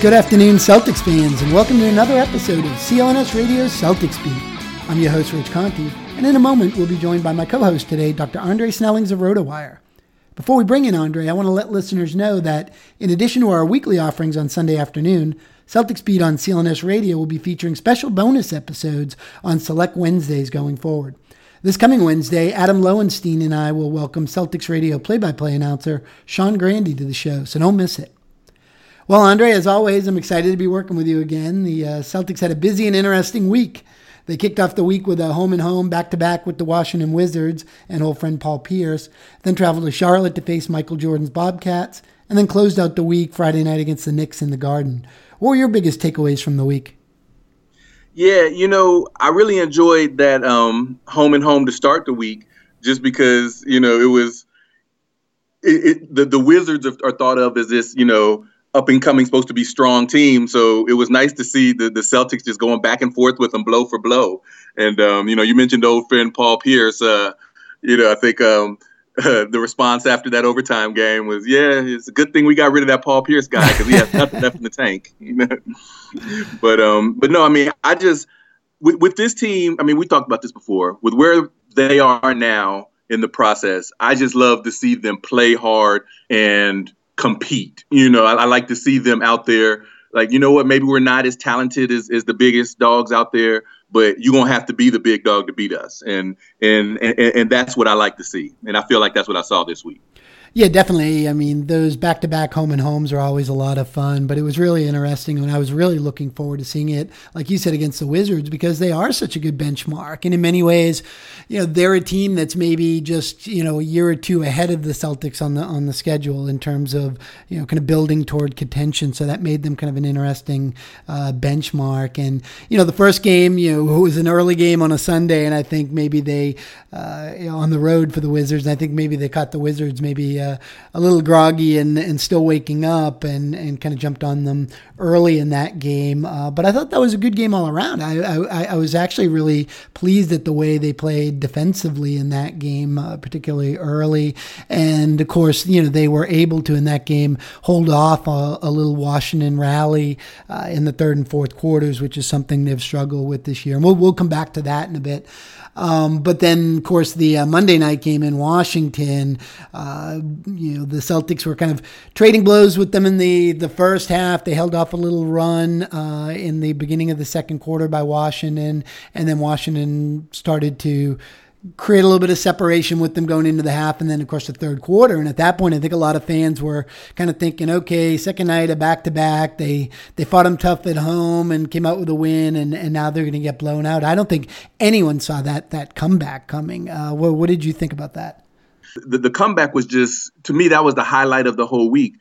Good afternoon, Celtics fans, and welcome to another episode of CLNS Radio's Celtics Beat. I'm your host, Rich Conti, and in a moment we'll be joined by my co-host today, Dr. Andre Snellings of RotoWire. Before we bring in Andre, I want to let listeners know that in addition to our weekly offerings on Sunday afternoon, Celtics Beat on CLNS Radio will be featuring special bonus episodes on select Wednesdays going forward. This coming Wednesday, Adam Lowenstein and I will welcome Celtics Radio play-by-play announcer Sean Grandy to the show, so don't miss it. Well, Andre, as always, I'm excited to be working with you again. The uh, Celtics had a busy and interesting week. They kicked off the week with a home and home back to back with the Washington Wizards and old friend Paul Pierce, then traveled to Charlotte to face Michael Jordan's Bobcats, and then closed out the week Friday night against the Knicks in the Garden. What were your biggest takeaways from the week? Yeah, you know, I really enjoyed that um, home and home to start the week, just because you know it was it, it, the the Wizards are thought of as this you know up and coming, supposed to be strong team. So it was nice to see the, the Celtics just going back and forth with them blow for blow. And, um, you know, you mentioned old friend Paul Pierce. Uh, you know, I think um, uh, the response after that overtime game was, yeah, it's a good thing we got rid of that Paul Pierce guy because he has nothing left in the tank. You know? but, um, but no, I mean, I just, with, with this team, I mean, we talked about this before, with where they are now in the process, I just love to see them play hard and compete. You know, I, I, like to see them out there. Like, you know what? Maybe we're not as talented as, as the biggest dogs out there, but you're gonna have to be the big dog to beat us, and and and, and that's what I like to see. And I feel like that's what I saw this week. Yeah, definitely. I mean, those back to back home and homes are always a lot of fun, but it was really interesting and I was really looking forward to seeing it, like you said, against the Wizards because they are such a good benchmark. And in many ways, you know, they're a team that's maybe just, you know, a year or two ahead of the Celtics on the on the schedule in terms of, you know, kind of building toward contention. So that made them kind of an interesting uh, benchmark. And, you know, the first game, you know, it was an early game on a Sunday, and I think maybe they, uh, you know, on the road for the Wizards, I think maybe they caught the Wizards maybe uh, a little groggy and, and still waking up and, and kind of jumped on them early in that game. Uh, but I thought that was a good game all around. I, I, I, was actually really pleased at the way they played defensively in that game, uh, particularly early. And of course, you know, they were able to in that game hold off a, a little Washington rally uh, in the third and fourth quarters, which is something they've struggled with this year. And we'll, we'll come back to that in a bit. Um, but then, of course, the uh, Monday night game in Washington, uh, you know, the Celtics were kind of trading blows with them in the, the first half. They held off a little run uh, in the beginning of the second quarter by Washington, and then Washington started to create a little bit of separation with them going into the half and then of course the third quarter. And at that point i think a lot of fans were kind of thinking okay second night a back to back they they fought them tough at home and came out with a win and, and now they're going to get blown out. I don't think anyone saw that that comeback coming. Uh, what, what did you think about that? The, the comeback was just to me that was the highlight of the whole week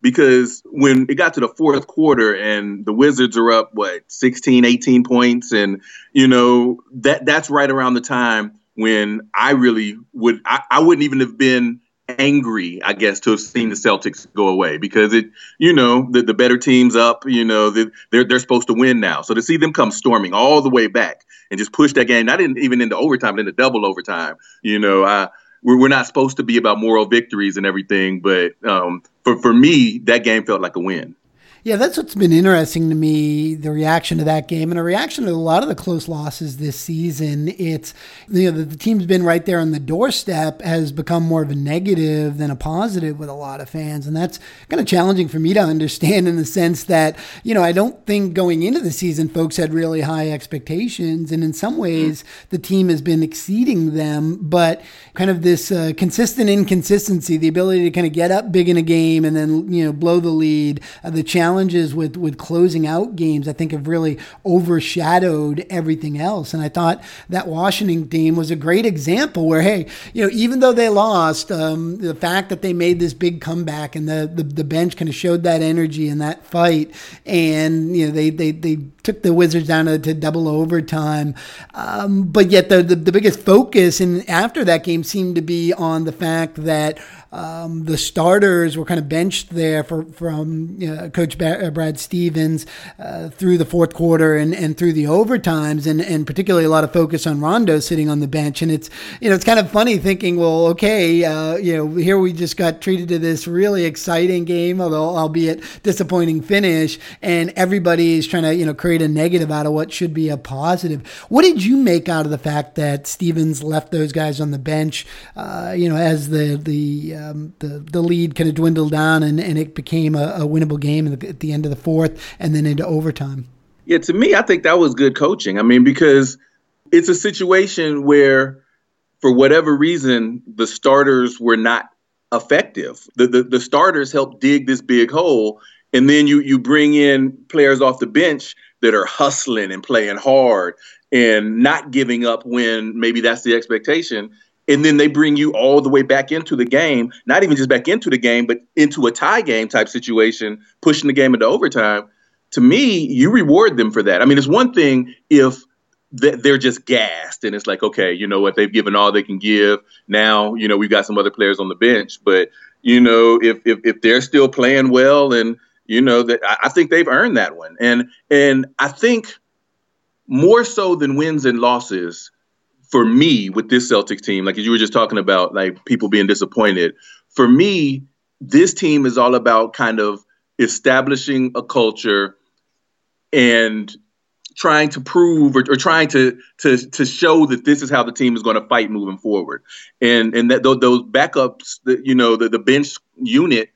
because when it got to the fourth quarter and the wizards are up what 16 18 points and you know that that's right around the time when I really would I, I wouldn't even have been angry, I guess, to have seen the Celtics go away because it, you know, the, the better team's up, you know, the, they're they're supposed to win now. So to see them come storming all the way back and just push that game, not in, even into overtime, into double overtime, you know, I, we're, we're not supposed to be about moral victories and everything, but um, for for me, that game felt like a win. Yeah, that's what's been interesting to me the reaction to that game and a reaction to a lot of the close losses this season. It's, you know, the, the team's been right there on the doorstep has become more of a negative than a positive with a lot of fans. And that's kind of challenging for me to understand in the sense that, you know, I don't think going into the season, folks had really high expectations. And in some ways, the team has been exceeding them. But kind of this uh, consistent inconsistency, the ability to kind of get up big in a game and then, you know, blow the lead, uh, the challenge challenges with with closing out games, I think, have really overshadowed everything else. And I thought that Washington team was a great example where, hey, you know, even though they lost, um, the fact that they made this big comeback and the, the, the bench kind of showed that energy and that fight, and you know, they they they took the Wizards down to, to double overtime. Um, but yet the, the, the biggest focus in after that game seemed to be on the fact that um, the starters were kind of benched there for, from know, Coach uh, Brad Stevens uh, through the fourth quarter and, and through the overtimes, and, and particularly a lot of focus on Rondo sitting on the bench. And it's you know it's kind of funny thinking, well, okay, uh, you know, here we just got treated to this really exciting game, although albeit disappointing finish, and everybody is trying to you know create a negative out of what should be a positive. What did you make out of the fact that Stevens left those guys on the bench? Uh, you know, as the the um, the the lead kind of dwindled down and, and it became a, a winnable game at the, at the end of the fourth and then into overtime. Yeah, to me, I think that was good coaching. I mean, because it's a situation where, for whatever reason, the starters were not effective. The, the, the starters helped dig this big hole, and then you you bring in players off the bench that are hustling and playing hard and not giving up when maybe that's the expectation and then they bring you all the way back into the game, not even just back into the game, but into a tie game type situation, pushing the game into overtime. To me, you reward them for that. I mean, it's one thing if they're just gassed and it's like, okay, you know what, they've given all they can give. Now, you know, we've got some other players on the bench, but you know, if if, if they're still playing well and you know that I think they've earned that one. And and I think more so than wins and losses, for me with this Celtics team, like you were just talking about, like people being disappointed. For me, this team is all about kind of establishing a culture and trying to prove or, or, trying to to to show that this is how the team is going to fight moving forward, and and that those, those backups, that you know, the, the bench unit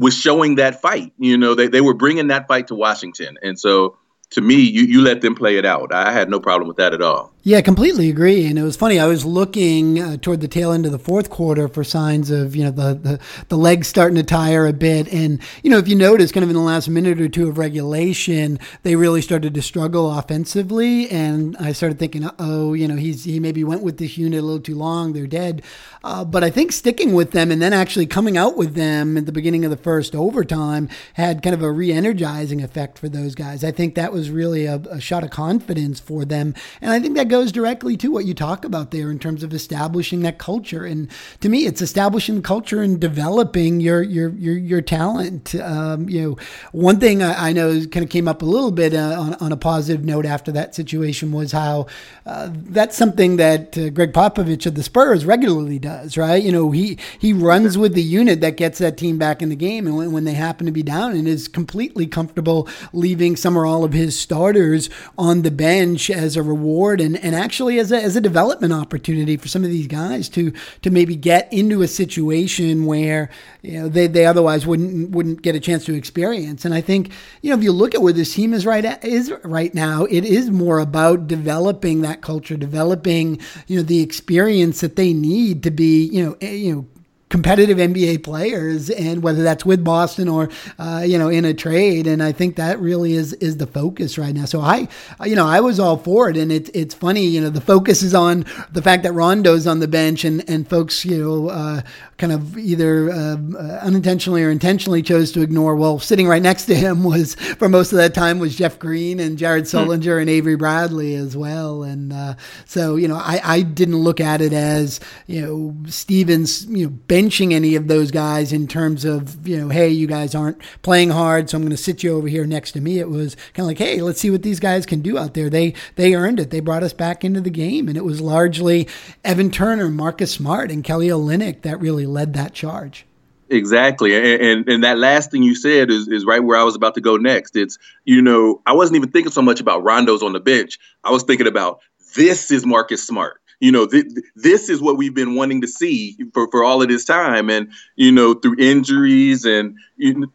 was showing that fight. You know, they they were bringing that fight to Washington, and so to me, you, you let them play it out. I had no problem with that at all. Yeah, completely agree. And it was funny. I was looking uh, toward the tail end of the fourth quarter for signs of you know the, the the legs starting to tire a bit. And you know, if you notice, kind of in the last minute or two of regulation, they really started to struggle offensively. And I started thinking, oh, you know, he's he maybe went with this unit a little too long. They're dead. Uh, but I think sticking with them and then actually coming out with them at the beginning of the first overtime had kind of a re-energizing effect for those guys. I think that was really a, a shot of confidence for them. And I think that goes directly to what you talk about there in terms of establishing that culture. And to me, it's establishing culture and developing your your your, your talent. Um, you know, one thing I, I, know kind of came up a little bit uh, on, on a positive note after that situation was how uh, that's something that uh, Gregg Popovich of the Spurs regularly does. Right? You know, he he runs with the unit that gets that team back in the game, and when, when they happen to be down, and is completely comfortable leaving some or all of his starters on the bench as a reward and, and actually as a, as a development opportunity for some of these guys to to maybe get into a situation where you know they, they otherwise wouldn't wouldn't get a chance to experience. And I think you know if you look at where this team is right at, is right now, it is more about developing that culture, developing you know the experience that they need to be you know eh, you know competitive NBA players, and whether that's with Boston or uh, you know in a trade. And I think that really is is the focus right now. So I, you know, I was all for it, and it's it's funny, you know, the focus is on the fact that Rondo's on the bench, and and folks, you know, uh, kind of either uh, unintentionally or intentionally chose to ignore. Well, sitting right next to him was for most of that time was Jeff Green and Jared hmm. Sullinger mm. and Avery Bradley as well. And uh, so you know, I I didn't look at it as you know Stevens, you know benching any of those guys in terms of, you know, hey, you guys aren't playing hard, so I'm going to sit you over here next to me. It was kind of like, hey, let's see what these guys can do out there. They they earned it. They brought us back into the game, and it was largely Evan Turner, Marcus Smart, and Kelly Olynyk that really led that charge. Exactly. And, and, and that last thing you said is is right where I was about to go next. It's you know, I wasn't even thinking so much about Rondo's on the bench. I was thinking about this is Marcus Smart you know, th- this is what we've been wanting to see for, for all of this time. And, you know, through injuries and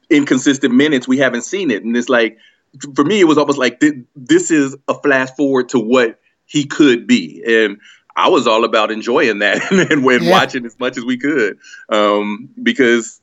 inconsistent minutes, we haven't seen it. And it's like, for me, it was almost like th- this is a flash forward to what he could be. And I was all about enjoying that and, and yeah. watching as much as we could um, because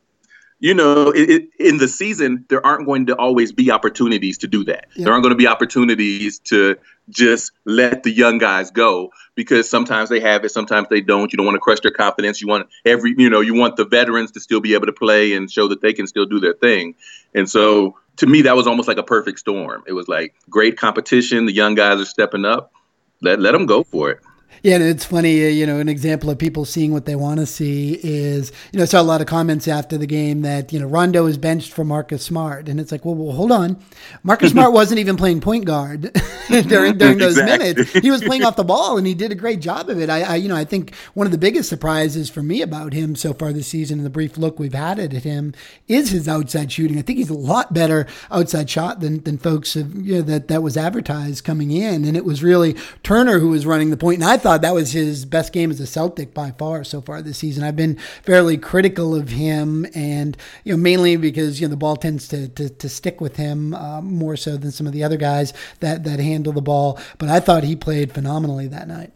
you know, it, it, in the season, there aren't going to always be opportunities to do that. Yeah. There aren't going to be opportunities to just let the young guys go because sometimes they have it, sometimes they don't. You don't want to crush their confidence. You want every, you know, you want the veterans to still be able to play and show that they can still do their thing. And so to me, that was almost like a perfect storm. It was like great competition. The young guys are stepping up. Let let them go for it. Yeah, and it's funny, uh, you know, an example of people seeing what they want to see is, you know, I saw a lot of comments after the game that, you know, Rondo is benched for Marcus Smart. And it's like, well, well hold on. Marcus Smart wasn't even playing point guard during, during those exactly. minutes. He was playing off the ball and he did a great job of it. I, I, you know, I think one of the biggest surprises for me about him so far this season and the brief look we've had at him is his outside shooting. I think he's a lot better outside shot than, than folks have, you know, that, that was advertised coming in. And it was really Turner who was running the point. And I thought, thought that was his best game as a Celtic by far so far this season. I've been fairly critical of him, and you know mainly because you know the ball tends to to, to stick with him uh, more so than some of the other guys that that handle the ball. But I thought he played phenomenally that night.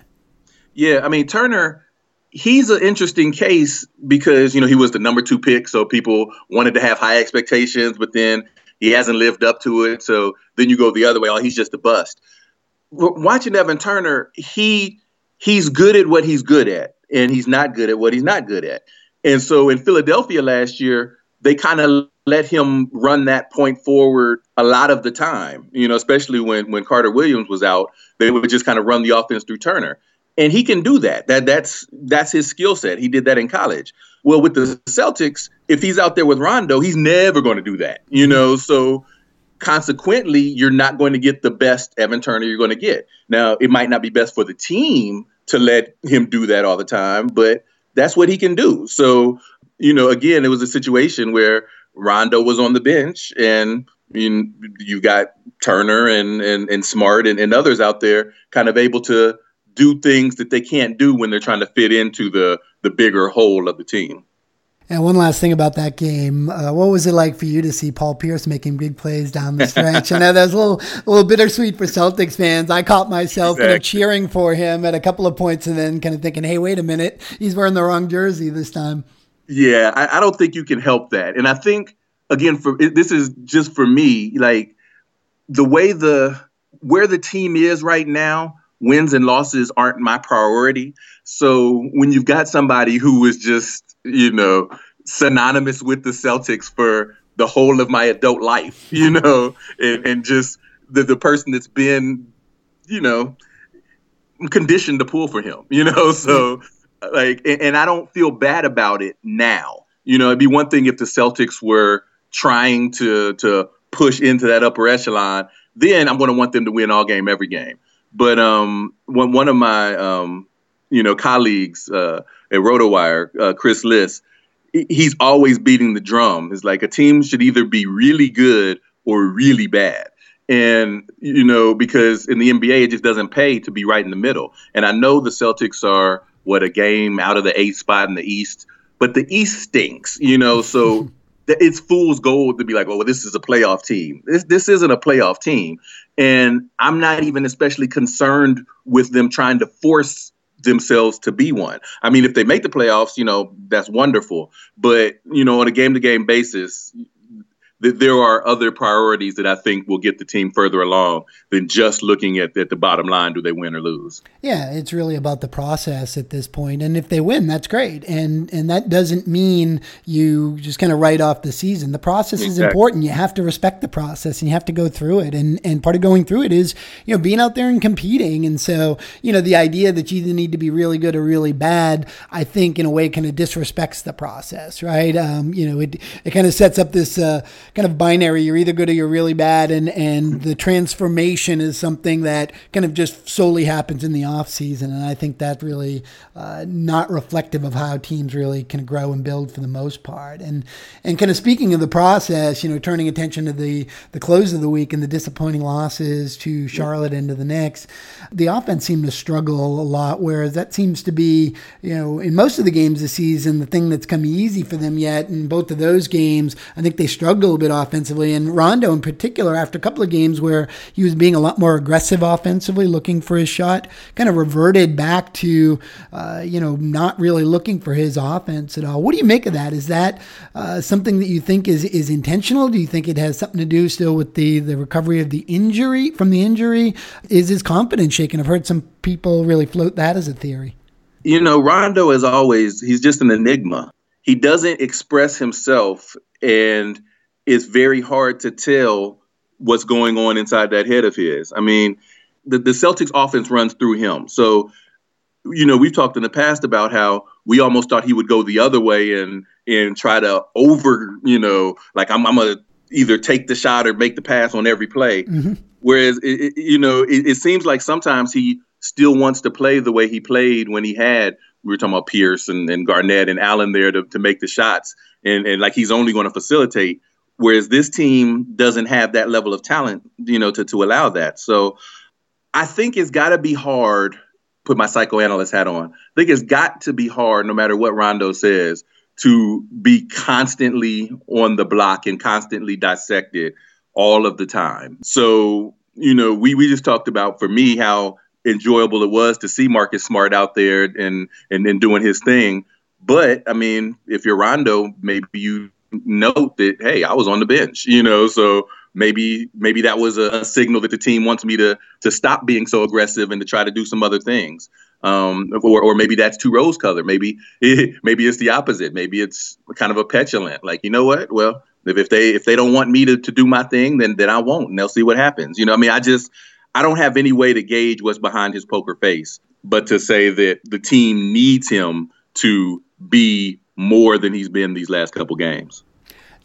Yeah, I mean Turner he's an interesting case because you know he was the number two pick, so people wanted to have high expectations, but then he hasn't lived up to it. So then you go the other way, oh, he's just a bust. Watching Evan Turner, he he's good at what he's good at, and he's not good at what he's not good at. And so in Philadelphia last year, they kind of let him run that point forward a lot of the time, you know, especially when when Carter Williams was out, they would just kind of run the offense through Turner. And he can do that. That that's that's his skill set. He did that in college. Well, with the Celtics, if he's out there with Rondo, he's never going to do that. You know, so consequently, you're not going to get the best Evan Turner you're going to get. Now, it might not be best for the team to let him do that all the time, but that's what he can do. So, you know, again, it was a situation where Rondo was on the bench and you you got Turner and, and, and Smart and, and others out there kind of able to do things that they can't do when they're trying to fit into the the bigger whole of the team. And one last thing about that game, uh, what was it like for you to see Paul Pierce making big plays down the stretch? I know that was a little, a little bittersweet for Celtics fans. I caught myself exactly. kind of cheering for him at a couple of points, and then kind of thinking, "Hey, wait a minute, he's wearing the wrong jersey this time." Yeah, I, I don't think you can help that, and I think again, for this is just for me, like the way the where the team is right now wins and losses aren't my priority. So when you've got somebody who is just, you know, synonymous with the Celtics for the whole of my adult life, you know, and, and just the, the person that's been, you know, conditioned to pull for him, you know, so like, and, and I don't feel bad about it now. You know, it'd be one thing if the Celtics were trying to to push into that upper echelon, then I'm going to want them to win all game, every game. But um, one one of my um, you know colleagues uh, at RotoWire, uh, Chris Liss, he's always beating the drum. It's like a team should either be really good or really bad. And, you know, because in the NBA, it just doesn't pay to be right in the middle. And I know the Celtics are, what, a game out of the eighth spot in the East, but the East stinks, you know, so it's fool's gold to be like, oh, well, this is a playoff team. This this isn't a playoff team, and I'm not even especially concerned with them trying to force themselves to be one. I mean, if they make the playoffs, you know, that's wonderful. But you know, on a game to game basis, that there are other priorities that I think will get the team further along than just looking at, at the bottom line do they win or lose. Yeah, it's really about the process at this point. And if they win, that's great. And and that doesn't mean you just kind of write off the season. The process exactly. is important. You have to respect the process and you have to go through it. And and part of going through it is, you know, being out there and competing. And so, you know, the idea that you either need to be really good or really bad, I think in a way kind of disrespects the process, right? Um, you know, it it kind of sets up this uh, kind of binary. You're either good or you're really bad, and and the transformation is something that kind of just solely happens in the off season. And I think that really uh, not reflective of how teams really can grow and build for the most part. And and kind of speaking of the process, you know, turning attention to the the close of the week and the disappointing losses to Charlotte and to the Knicks, the offense seemed to struggle a lot. Whereas that seems to be, you know, in most of the games this season, the thing that's come easy for them yet. In both of those games, I think they struggled offensively. And Rondo, in particular, after a couple of games where he was being a lot more aggressive offensively, looking for his shot, kind of reverted back to, uh, you know, not really looking for his offense at all. What do you make of that? Is that uh, something that you think is is intentional? Do you think it has something to do still with the the recovery of the injury from the injury? Is his confidence shaken? I've heard some people really float that as a theory. You know, Rondo is always he's just an enigma. He doesn't express himself and it's very hard to tell what's going on inside that head of his. I mean, the, the Celtics offense runs through him. So, you know, we've talked in the past about how we almost thought he would go the other way and and try to over, you know, like I'm, I'm gonna either take the shot or make the pass on every play. Mm-hmm. Whereas, it, it, you know, it, it, seems like sometimes he still wants to play the way he played when he had. We were talking about Pierce and, and Garnett and Allen there to, to make the shots, and, and like he's only going to facilitate. Whereas this team doesn't have that level of talent, you know, to, to allow that. So I think it's got to be hard. Put my psychoanalyst hat on. I think it's got to be hard, no matter what Rondo says, to be constantly on the block and constantly dissected all of the time. So, you know, we, we just talked about for me how enjoyable it was to see Marcus Smart out there and, and, and doing his thing. But I mean, if you're Rondo, maybe you note that hey, I was on the bench, you know, so maybe maybe that was a, signal that the team wants me to to stop being so aggressive and to try to do some other things. Um, or, or maybe that's too rose color. Maybe it, maybe it's the opposite. Maybe it's kind of a petulant. Like you know what? Well, if, if they if they don't want me to, to do my thing, then then I won't, and they'll see what happens. You know, I mean, I just I don't have any way to gauge what's behind his poker face, but to say that the team needs him to be more than he's been these last couple games.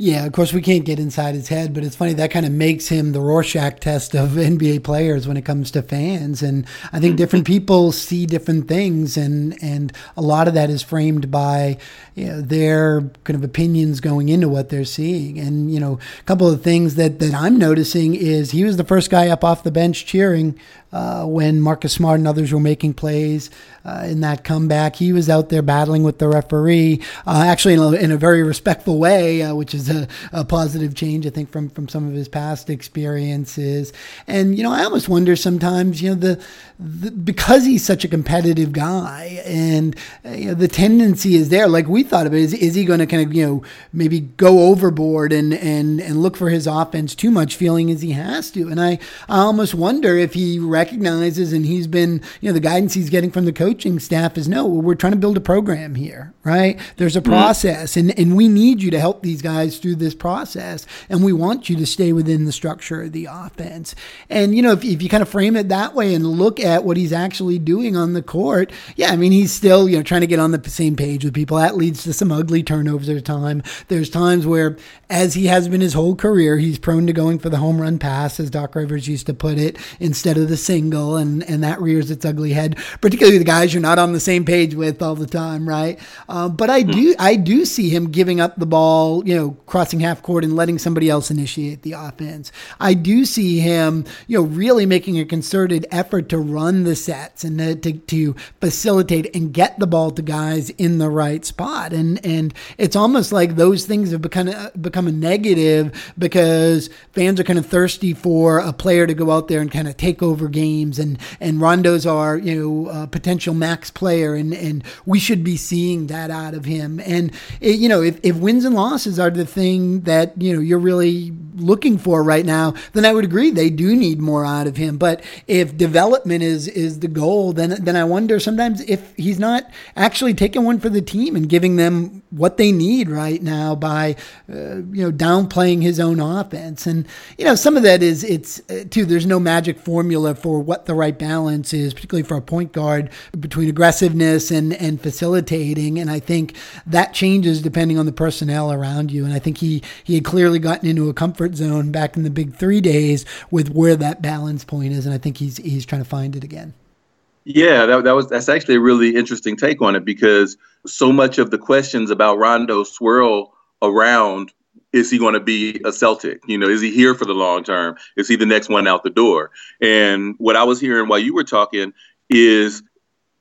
Yeah, of course we can't get inside his head, but it's funny that kind of makes him the Rorschach test of NBA players when it comes to fans. And I think mm-hmm. different people see different things, and and a lot of that is framed by you know, their kind of opinions going into what they're seeing. And you know, a couple of things that that I'm noticing is he was the first guy up off the bench cheering uh, when Marcus Smart and others were making plays uh, in that comeback. He was out there battling with the referee, uh, actually in a, in a, very respectful way, uh, which is a, a, positive change, I think, from, from some of his past experiences. And, you know, I almost wonder sometimes, you know, the, the because he's such a competitive guy and uh, you know, the tendency is there, like we thought of it, is, is he going to kind of, you know, maybe go overboard and, and, and look for his offense too much, feeling as he has to. And I, I almost wonder if he recognizes and he's been, you know, the guidance he's getting from the coaching staff is no, we're trying to build a program here, right? There's a mm-hmm. process and, and we need you to help these guys through this process. And we want you to stay within the structure of the offense. And, you know, if, if you kind of frame it that way and look at what he's actually doing on the court, yeah, I mean, he's still, you know, trying to get on the same page with people. That leads to some ugly turnovers at a time. There's times where, as he has been his whole career, he's prone to going for the home run pass, as Doc Rivers used to put it, instead of the single, and and that rears its ugly head. Particularly the guys you're not on the same page with all the time, right? Uh, but I do I do see him giving up the ball, you know, crossing half court and letting somebody else initiate the offense. I do see him, you know, really making a concerted effort to run the sets and to, to, to facilitate and get the ball to guys in the right spot. And and it's almost like those things have become become a negative because fans are kind of thirsty for a player to go out there and kind of take over games, and and Rondo's our you know uh, potential max player, and and we should be seeing that out of him. And it, you know, if, if wins and losses are the thing that you know you're really looking for right now, then I would agree they do need more out of him. But if development is is the goal, then then I wonder sometimes if he's not actually taking one for the team and giving them what they need right now by uh, you know downplaying his own offense. And you know some of that is it's uh, too. There's no magic formula for what the right balance is, particularly for a point guard between aggressiveness and and facilitating. And I think that changes depending on the personnel around you. And I think he he had clearly gotten into a comfort zone back in the big three days with where that balance point is. And I think he's he's trying to find it again. Yeah, that, that was that's actually a really interesting take on it because so much of the questions about Rondo swirl around is he going to be a Celtic? You know, is he here for the long term? Is he the next one out the door? And what I was hearing while you were talking is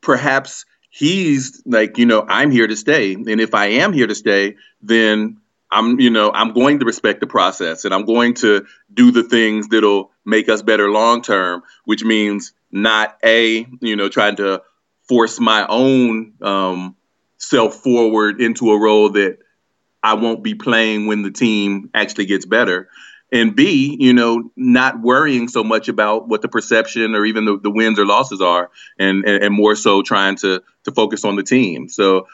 perhaps he's like, you know, I'm here to stay. And if I am here to stay, then I'm, you know, I'm going to respect the process and I'm going to do the things that'll make us better long term, which means not a, you know, trying to force my own um, self forward into a role that I won't be playing when the team actually gets better. And B, you know, not worrying so much about what the perception or even the, the wins or losses are, and, and, and more so trying to to focus on the team. So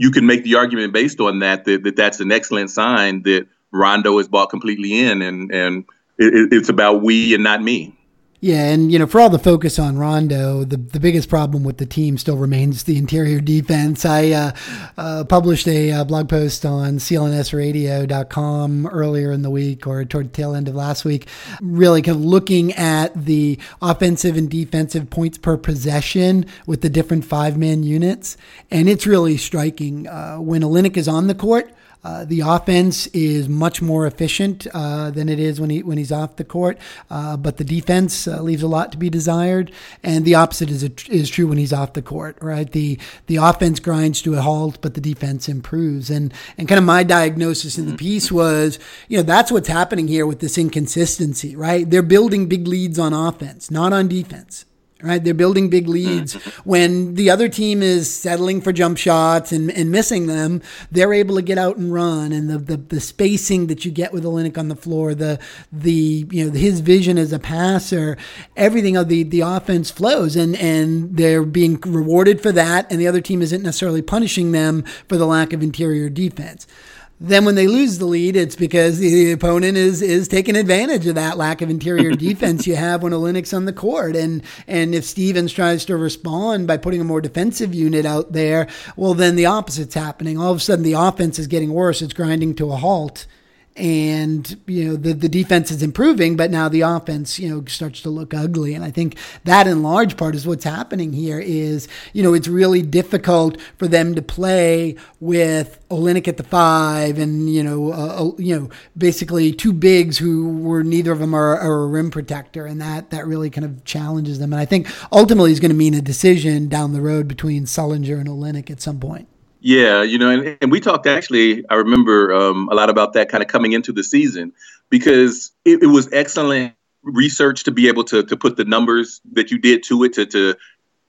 you can make the argument based on that that, that that's an excellent sign that Rondo is bought completely in, and and it, it's about we and not me. Yeah, and you know, for all the focus on Rondo, the the biggest problem with the team still remains the interior defense. I uh, uh, published a uh, blog post on clnsradio.com earlier in the week, or toward the tail end of last week, really kind of looking at the offensive and defensive points per possession with the different five man units, and it's really striking uh, when Olynyk is on the court. Uh, the offense is much more efficient uh, than it is when he when he's off the court, uh, but the defense uh, leaves a lot to be desired. And the opposite is a, is true when he's off the court. Right, the the offense grinds to a halt, but the defense improves. And and kind of my diagnosis in the piece was, you know, that's what's happening here with this inconsistency. Right, they're building big leads on offense, not on defense right? They're building big leads. Mm-hmm. When the other team is settling for jump shots and, and missing them, they're able to get out and run. And the, the, the spacing that you get with Olynyk on the floor, the the you know his vision as a passer, everything of the the offense flows, and and they're being rewarded for that, and the other team isn't necessarily punishing them for the lack of interior defense. Then when they lose the lead, it's because the opponent is is taking advantage of that lack of interior defense you have when a Olynyk's on the court. And and if Stevens tries to respond by putting a more defensive unit out there, well then the opposite's happening. All of a sudden the offense is getting worse. It's grinding to a halt and you know the the defense is improving, but now the offense you know starts to look ugly. And I think that in large part is what's happening here. Is you know it's really difficult for them to play with Olynyk at the five, and you know uh, you know basically two bigs who were neither of them are, are, a rim protector, and that that really kind of challenges them. And I think ultimately is going to mean a decision down the road between Sullinger and Olynyk at some point. Yeah, you know, and, and we talked actually, I remember um, a lot about that kind of coming into the season because it, it, was excellent research to be able to, to put the numbers that you did to it to, to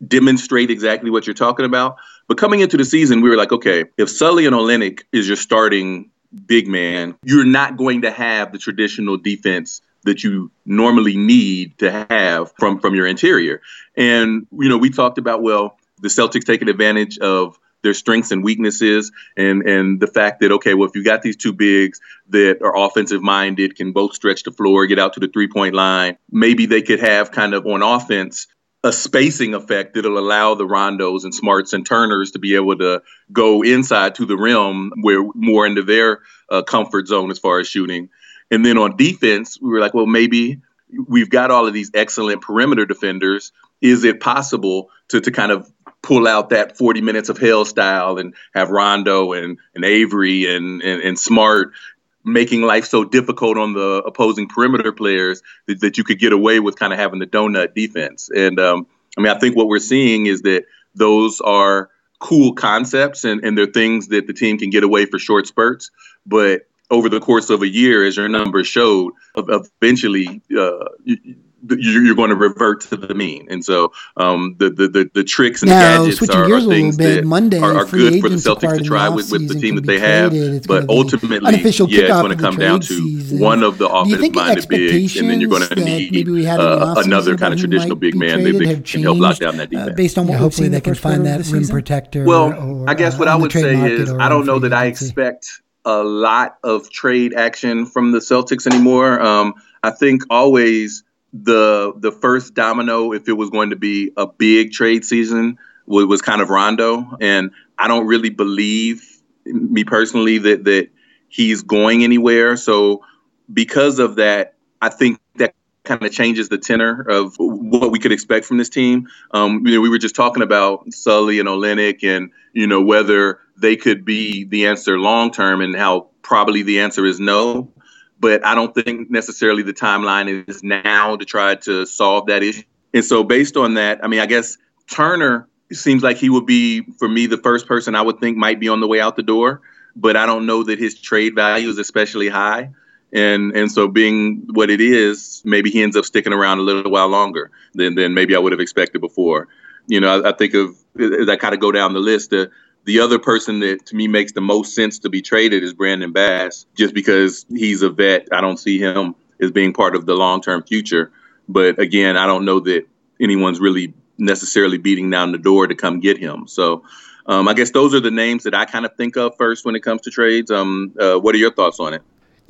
demonstrate exactly what you're talking about. But coming into the season, we were like, okay, if Sully and Olynyk is your starting big man, you're not going to have the traditional defense that you normally need to have from from your interior. And you know, we talked about well, the Celtics taking advantage of their strengths and weaknesses and and the fact that okay well if you got these two bigs that are offensive minded can both stretch the floor get out to the three point line maybe they could have kind of on offense a spacing effect that'll allow the rondos and smarts and turners to be able to go inside to the rim where more into their uh, comfort zone as far as shooting. And then on defense we were like well maybe we've got all of these excellent perimeter defenders. Is it possible to, to kind of pull out that 40 minutes of hell style and have Rondo and, and Avery and, and, and Smart making life so difficult on the opposing perimeter players that, that you could get away with kind of having the donut defense. And um, I mean, I think what we're seeing is that those are cool concepts and, and they're things that the team can get away for short spurts. But over the course of a year, as your numbers showed, eventually uh, you're going to revert to the mean. And so um, the, the, the the tricks and now, gadgets are, are things that Monday, are, are good for the Celtics to try with, with the team that they have. But ultimately, yeah, it's going to come down to season. one of the offensive-minded bigs, and then you're going to need uh, another kind of traditional big man that can help lock down that defense. Uh, based on what hopefully they can find that rim protector. Well, I guess what uh, I would say is I don't know that I expect a lot of trade action from the Celtics anymore. Um, I think always the the first domino, if it was going to be a big trade season, was, was kind of Rondo, and I don't really believe me personally that that he's going anywhere. So because of that, I think that kind of changes the tenor of what we could expect from this team. Um, you know, we were just talking about Sully and Olynyk, and you know whether they could be the answer long term, and how probably the answer is no but I don't think necessarily the timeline is now to try to solve that issue. And so, based on that, I mean, I guess Turner seems like he would be, for me, the first person I would think might be on the way out the door. But I don't know that his trade value is especially high. And and so, being what it is, maybe he ends up sticking around a little while longer than, than maybe I would have expected before. You know, I, I think of as I kind of go down the list, the the other person that to me makes the most sense to be traded is Brandon Bass, just because he's a vet. I don't see him as being part of the long term future. But again, I don't know that anyone's really necessarily beating down the door to come get him. So um, I guess those are the names that I kind of think of first when it comes to trades. Um, uh, what are your thoughts on it?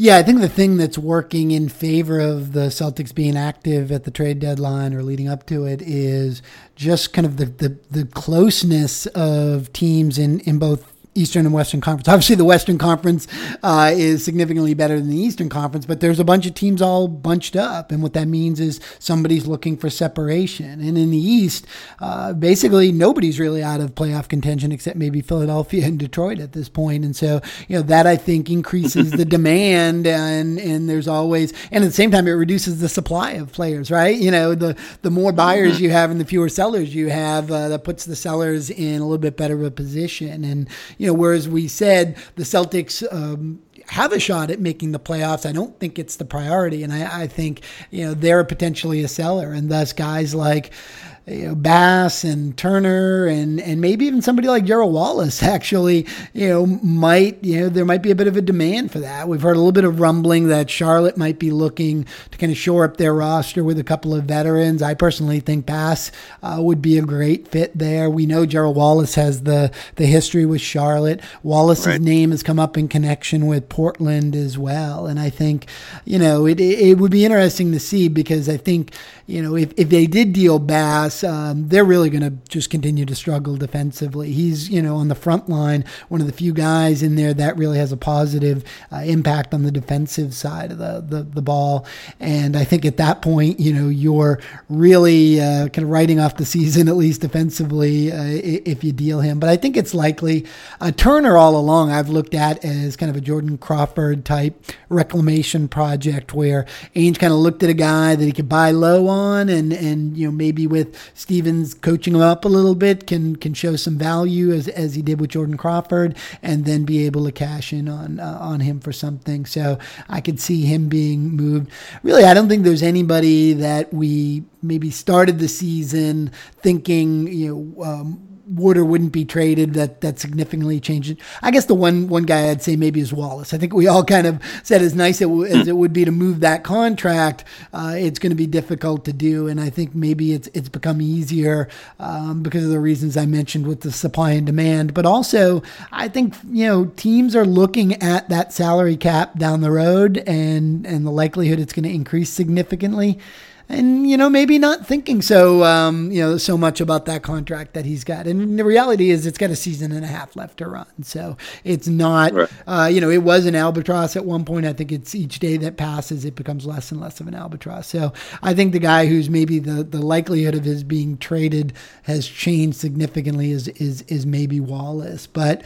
Yeah, I think the thing that's working in favor of the Celtics being active at the trade deadline or leading up to it is just kind of the, the, the closeness of teams in, in both Eastern and Western Conference. Obviously, the Western Conference uh, is significantly better than the Eastern Conference, but there's a bunch of teams all bunched up. And what that means is somebody's looking for separation. And in the East, uh, basically nobody's really out of playoff contention except maybe Philadelphia and Detroit at this point. And so, you know, that I think increases the demand. And, and there's always, and at the same time, it reduces the supply of players, right? You know, the, the more buyers mm-hmm. you have and the fewer sellers you have, uh, that puts the sellers in a little bit better of a position. And, you know, whereas we said the Celtics um, have a shot at making the playoffs, I don't think it's the priority. And I, I think, you know, they're potentially a seller. And thus, guys like, you know, Bass and Turner and and maybe even somebody like Gerald Wallace actually, you know, might you know there might be a bit of a demand for that. We've heard a little bit of rumbling that Charlotte might be looking to kind of shore up their roster with a couple of veterans. I personally think Bass uh, would be a great fit there. We know Gerald Wallace has the the history with Charlotte. Wallace's right. name has come up in connection with Portland as well, and I think you know it it would be interesting to see because I think you know if if they did deal Bass um, they're really going to just continue to struggle defensively. He's, you know, on the front line, one of the few guys in there that really has a positive uh, impact on the defensive side of the, the, the, ball. And I think at that point, you know, you're really uh, kind of writing off the season, at least defensively, uh, if you deal him. But I think it's likely. Turner, all along, I've looked at as kind of a Jordan Crawford type reclamation project where Ainge kind of looked at a guy that he could buy low on and, and you know, maybe with Stevens coaching him up a little bit can can show some value as, as he did with Jordan Crawford, and then be able to cash in on uh, on him for something. So I could see him being moved. Really, I don't think there's anybody that we maybe started the season thinking you know. Um, would or wouldn't be traded that that significantly changed it. I guess the one one guy I'd say maybe is Wallace. I think we all kind of said as nice as it would be to move that contract, uh, it's going to be difficult to do, and I think maybe it's it's become easier um, because of the reasons I mentioned with the supply and demand. But also, I think you know teams are looking at that salary cap down the road and and the likelihood it's going to increase significantly and you know maybe not thinking so um, you know so much about that contract that he's got. And the reality is, it's got a season and a half left to run, so it's not. Right. Uh, you know, it was an albatross at one point. I think it's each day that passes, it becomes less and less of an albatross. So I think the guy who's maybe the the likelihood of his being traded has changed significantly is is is maybe Wallace, but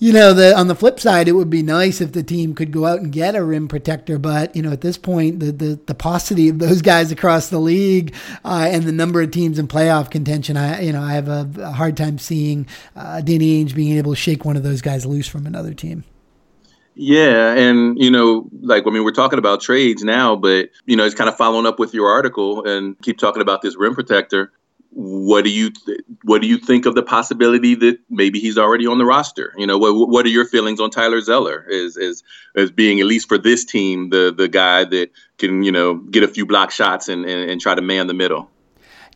you know, the on the flip side, it would be nice if the team could go out and get a rim protector. But you know, at this point, the the, the paucity of those guys across the league uh, and the number of teams in playoff contention, I you know, I have a, a hard time seeing uh, Danny Ainge being able to shake one of those guys loose from another team. Yeah, and you know, like I mean, we're talking about trades now, but you know, it's kind of following up with your article and keep talking about this rim protector what do you th- what do you think of the possibility that maybe he's already on the roster? You know, what what are your feelings on Tyler Zeller as as as being at least for this team the the guy that can you know get a few block shots and and, and try to man the middle?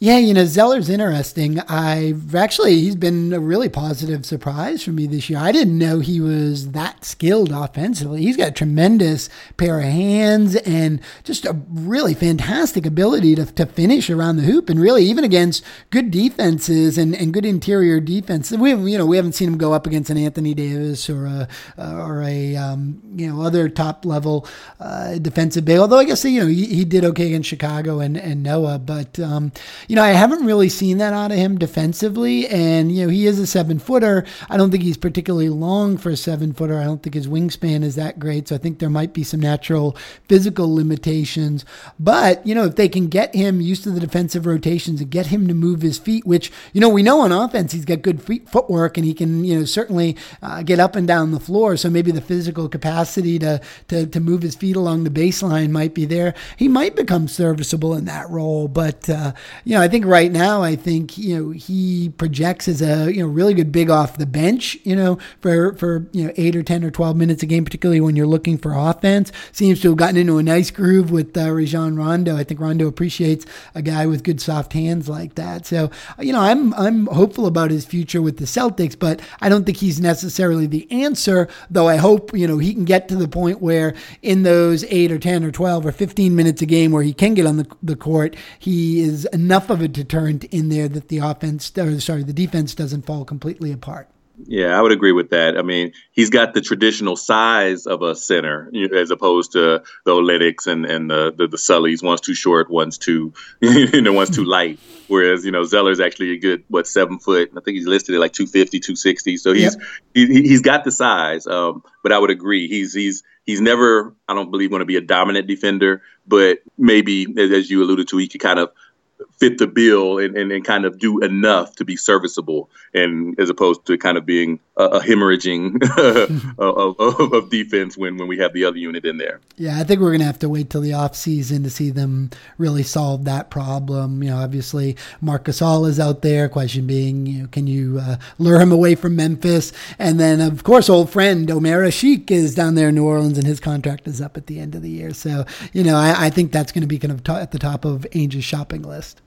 Yeah, you know, Zeller's interesting. I've actually, he's been a really positive surprise for me this year. I didn't know he was that skilled offensively. He's got a tremendous pair of hands and just a really fantastic ability to, to finish around the hoop and really even against good defenses and, and good interior defense. We, you know, we haven't seen him go up against an Anthony Davis or a, or a, um, you know, other top level uh, defensive big, although I guess, you know, he, he did okay against Chicago and, and Noah, but, um, know, I haven't really seen that out of him defensively. And, you know, he is a seven footer. I don't think he's particularly long for a seven footer. I don't think his wingspan is that great. So I think there might be some natural physical limitations. But, you know, if they can get him used to the defensive rotations and get him to move his feet, which, you know, we know on offense he's got good feet, footwork and he can, you know, certainly uh, get up and down the floor. So maybe the physical capacity to, to, to move his feet along the baseline might be there. He might become serviceable in that role. But, uh, you know, I think right now, I think you know he projects as a you know really good big off the bench. You know for for you know eight or ten or twelve minutes a game, particularly when you're looking for offense. Seems to have gotten into a nice groove with uh, Rajon Rondo. I think Rondo appreciates a guy with good soft hands like that. So you know I'm I'm hopeful about his future with the Celtics, but I don't think he's necessarily the answer. Though I hope you know he can get to the point where in those eight or ten or twelve or fifteen minutes a game where he can get on the the court, he is enough of a deterrent in there that the offense, or sorry, the defense doesn't fall completely apart. Yeah, I would agree with that. I mean, he's got the traditional size of a center as opposed to the Olynyks and, and the, the, the Sullys. One's too short, one's too, you know, one's too light. Whereas, you know, Zeller's actually a good, what, seven foot. I think he's listed at like 250, 260. So he's, yep. he, he's got the size. Um, but I would agree. He's, he's, he's never, I don't believe, going to be a dominant defender, but maybe, as you alluded to, he could kind of fit the bill and, and, and, kind of do enough to be serviceable and as opposed to kind of being a, hemorrhaging of, of, of, defense when, when we have the other unit in there. Yeah, I think we're going to have to wait till the offseason to see them really solve that problem. You know, obviously Marc Gasol is out there. Question being, you know, can you uh, lure him away from Memphis? And then, of course, old friend Omer Asik is down there in New Orleans and his contract is up at the end of the year. So, you know, I, I think that's going to be kind of t- at the top of Ainge's shopping list.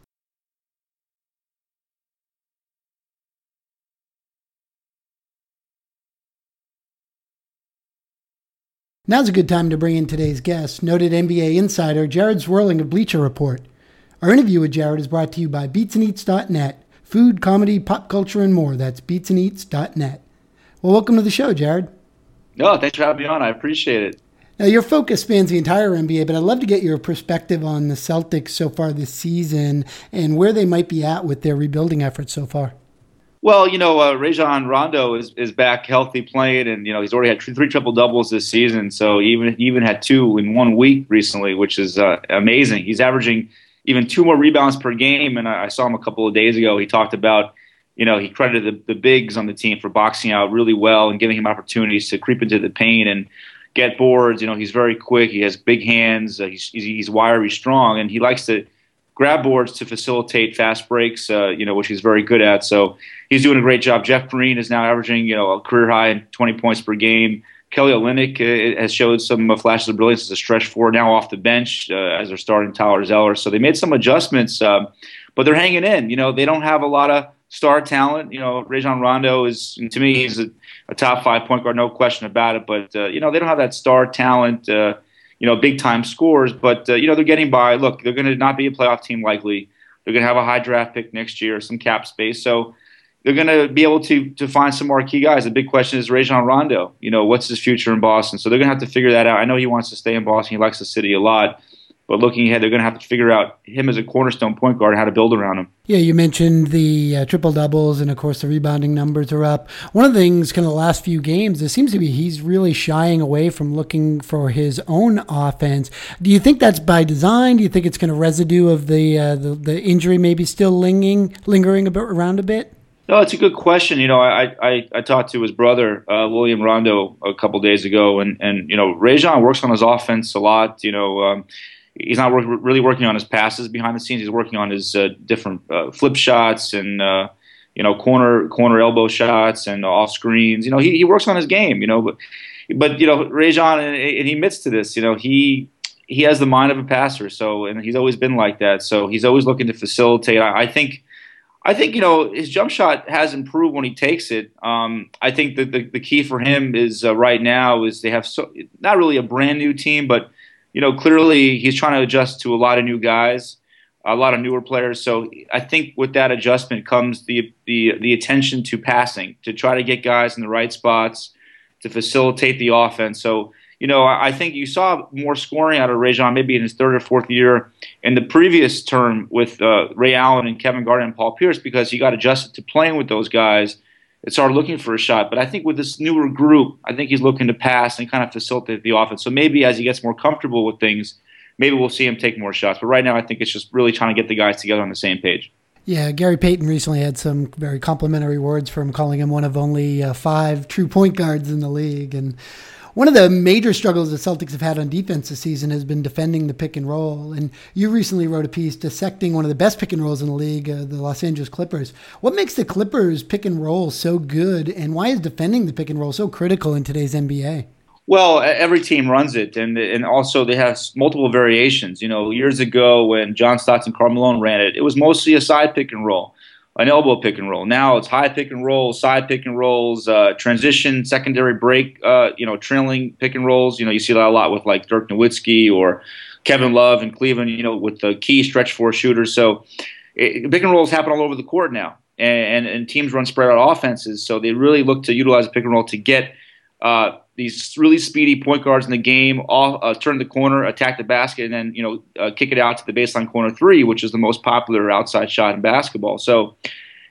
Now's a good time to bring in today's guest, noted NBA insider Jared Zwerling of Bleacher Report. Our interview with Jared is brought to you by BeatsandEats.net. Food, comedy, pop culture, and more. That's BeatsandEats.net. Well, welcome to the show, Jared. No, thanks for having me on. I appreciate it. Now, your focus spans the entire NBA, but I'd love to get your perspective on the Celtics so far this season and where they might be at with their rebuilding efforts so far. Well, you know, uh, Rajon Rondo is, is back healthy playing, and you know he's already had three triple doubles this season. So he even even had two in one week recently, which is uh, amazing. He's averaging even two more rebounds per game, and I, I, saw him a couple of days ago. He talked about, you know, he credited the, the bigs on the team for boxing out really well and giving him opportunities to creep into the paint and get boards. You know, he's very quick. He has big hands. Uh, he's, he's wiry, strong, and he likes to grab boards to facilitate fast breaks, uh, you know, which he's very good at. So he's doing a great job. Jeff Green is now averaging, you know, a career high in 20 points per game. Kelly Olynyk uh, has showed some uh, flashes of brilliance as a stretch four, now off the bench uh, as they're starting Tyler Zeller. So they made some adjustments, um, but they're hanging in. You know, they don't have a lot of star talent. You know, Rajon Rondo is, to me, he's a, a top five point guard, no question about it. But, uh, you know, they don't have that star talent. You know, big time scores. But uh, you know, they're getting by. Look, they're going to not be a playoff team likely. They're going to have a high draft pick next year, some cap space. So they're going to be able to to find some more key guys. The big question is Rajon Rondo. You know, what's his future in Boston? So they're going to have to figure that out. I know he wants to stay in Boston. He likes the city a lot. But looking ahead, they're going to have to figure out him as a cornerstone point guard and how to build around him. Yeah, you mentioned the uh, triple doubles, and of course the rebounding numbers are up. One of the things, kind of the last few games, it seems to be he's really shying away from looking for his own offense. Do you think that's by design? Do you think it's kind of residue of the uh, the, the injury maybe still lingering lingering a bit around a bit? No, it's a good question. You know, I I, I talked to his brother uh, William Rondo a couple days ago, and and you know, Rajon works on his offense a lot. You know. Um, he's not work, really working on his passes behind the scenes. He's working on his uh, different uh, flip shots and uh, you know corner corner elbow shots and off screens. You know he, he works on his game. You know, but but you know Rajon and, and he admits to this. You know he he has the mind of a passer. So and he's always been like that. So he's always looking to facilitate. I, I think. I think you know his jump shot has improved when he takes it. Um, I think that the, the key for him is uh, right now is they have so not really a brand new team, but you know, clearly he's trying to adjust to a lot of new guys, a lot of newer players. So I think with that adjustment comes the the the attention to passing, to try to get guys in the right spots, to facilitate the offense. So you know, I think you saw more scoring out of Rajon maybe in his third or fourth year in the previous term with uh, Ray Allen and Kevin Garnett and Paul Pierce because he got adjusted to playing with those guys and started looking for a shot. But I think with this newer group, I think he's looking to pass and kind of facilitate the offense. So maybe as he gets more comfortable with things, maybe we'll see him take more shots. But right now, I think it's just really trying to get the guys together on the same page. Yeah, Gary Payton recently had some very complimentary words from calling him one of only uh, five true point guards in the league. And One of the major struggles the Celtics have had on defense this season has been defending the pick and roll. And you recently wrote a piece dissecting one of the best pick and rolls in the league, uh, the Los Angeles Clippers. What makes the Clippers pick and roll so good, and why is defending the pick and roll so critical in today's NBA? Well, every team runs it, and and also they have multiple variations. You know, years ago when John Stockton, Malone ran it, it was mostly a side pick and roll an elbow pick and roll. Now it's high pick and roll, side pick and rolls, uh, transition, secondary break, uh, you know, trailing pick and rolls. You know, you see that a lot with like Dirk Nowitzki or Kevin Love in Cleveland. You know, with the key stretch four shooters. So it, pick and rolls happen all over the court now, and, and, and teams run spread out offenses. So they really look to utilize the pick and roll to get. Uh, these really speedy point guards in the game, all, uh, turn the corner, attack the basket, and then you know uh, kick it out to the baseline corner three, which is the most popular outside shot in basketball. So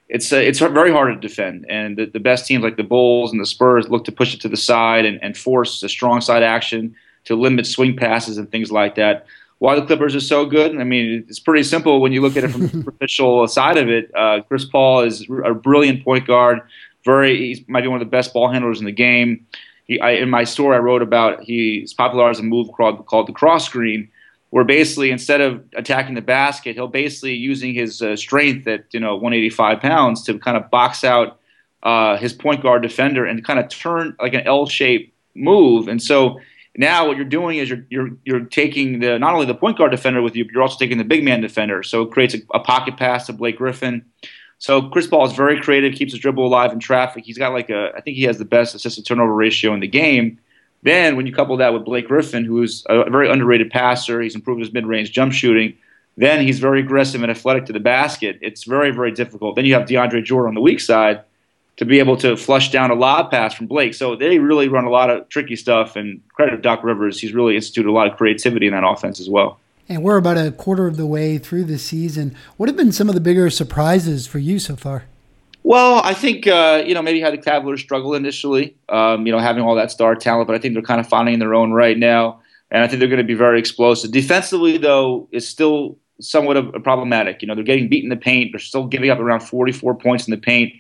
it's uh, it's very hard to defend, and the, the, best teams like the Bulls and the Spurs look to push it to the side and, and force a strong side action to limit swing passes and things like that. Why the Clippers are so good? I mean, it's pretty simple when you look at it from the superficial side of it. Uh, Chris Paul is a brilliant point guard. Very, he might be one of the best ball handlers in the game he, I, in my story, I wrote about he's popularized a move called, called the cross screen, where basically instead of attacking the basket, he'll basically using his uh, strength at you know 185 pounds to kind of box out uh, his point guard defender and kind of turn like an L-shaped move. And so now what you're doing is you're you're you're taking the not only the point guard defender with you, but you're also taking the big man defender. So it creates a, a pocket pass to Blake Griffin. So Chris Paul is very creative, keeps his dribble alive in traffic. He's got like a, I think he has the best assist to turnover ratio in the game. Then when you couple that with Blake Griffin, who's a very underrated passer, he's improved his mid-range jump shooting. Then he's very aggressive and athletic to the basket. It's very, very difficult. Then you have DeAndre Jordan on the weak side to be able to flush down a lob pass from Blake. So they really run a lot of tricky stuff. And credit Doc Rivers, he's really instituted a lot of creativity in that offense as well. And we're about a quarter of the way through the season. What have been some of the bigger surprises for you so far? Well, I think uh, you know maybe how the Cavaliers struggle initially, um, you know, having all that star talent, but I think they're kind of finding their own right now, and I think they're going to be very explosive. Defensively, though, is still somewhat of a problematic. You know, they're getting beat in the paint. They're still giving up around 44 points in the paint.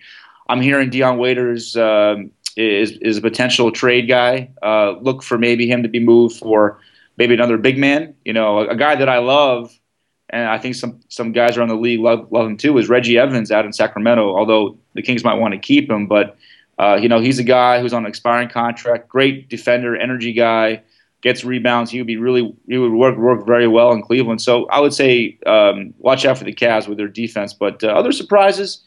I'm hearing Dion Waiters um, is is a potential trade guy. Uh, look for maybe him to be moved for maybe another big man. You know, a, a, guy that I love, and I think some some guys around the league love love him too, is Reggie Evans out in Sacramento. Although the Kings might want to keep him, but uh, you know he's a guy who's on an expiring contract, great defender, energy guy, gets rebounds. He would be really he would work work very well in Cleveland. So I would say um, watch out for the Cavs with their defense. But uh, other surprises.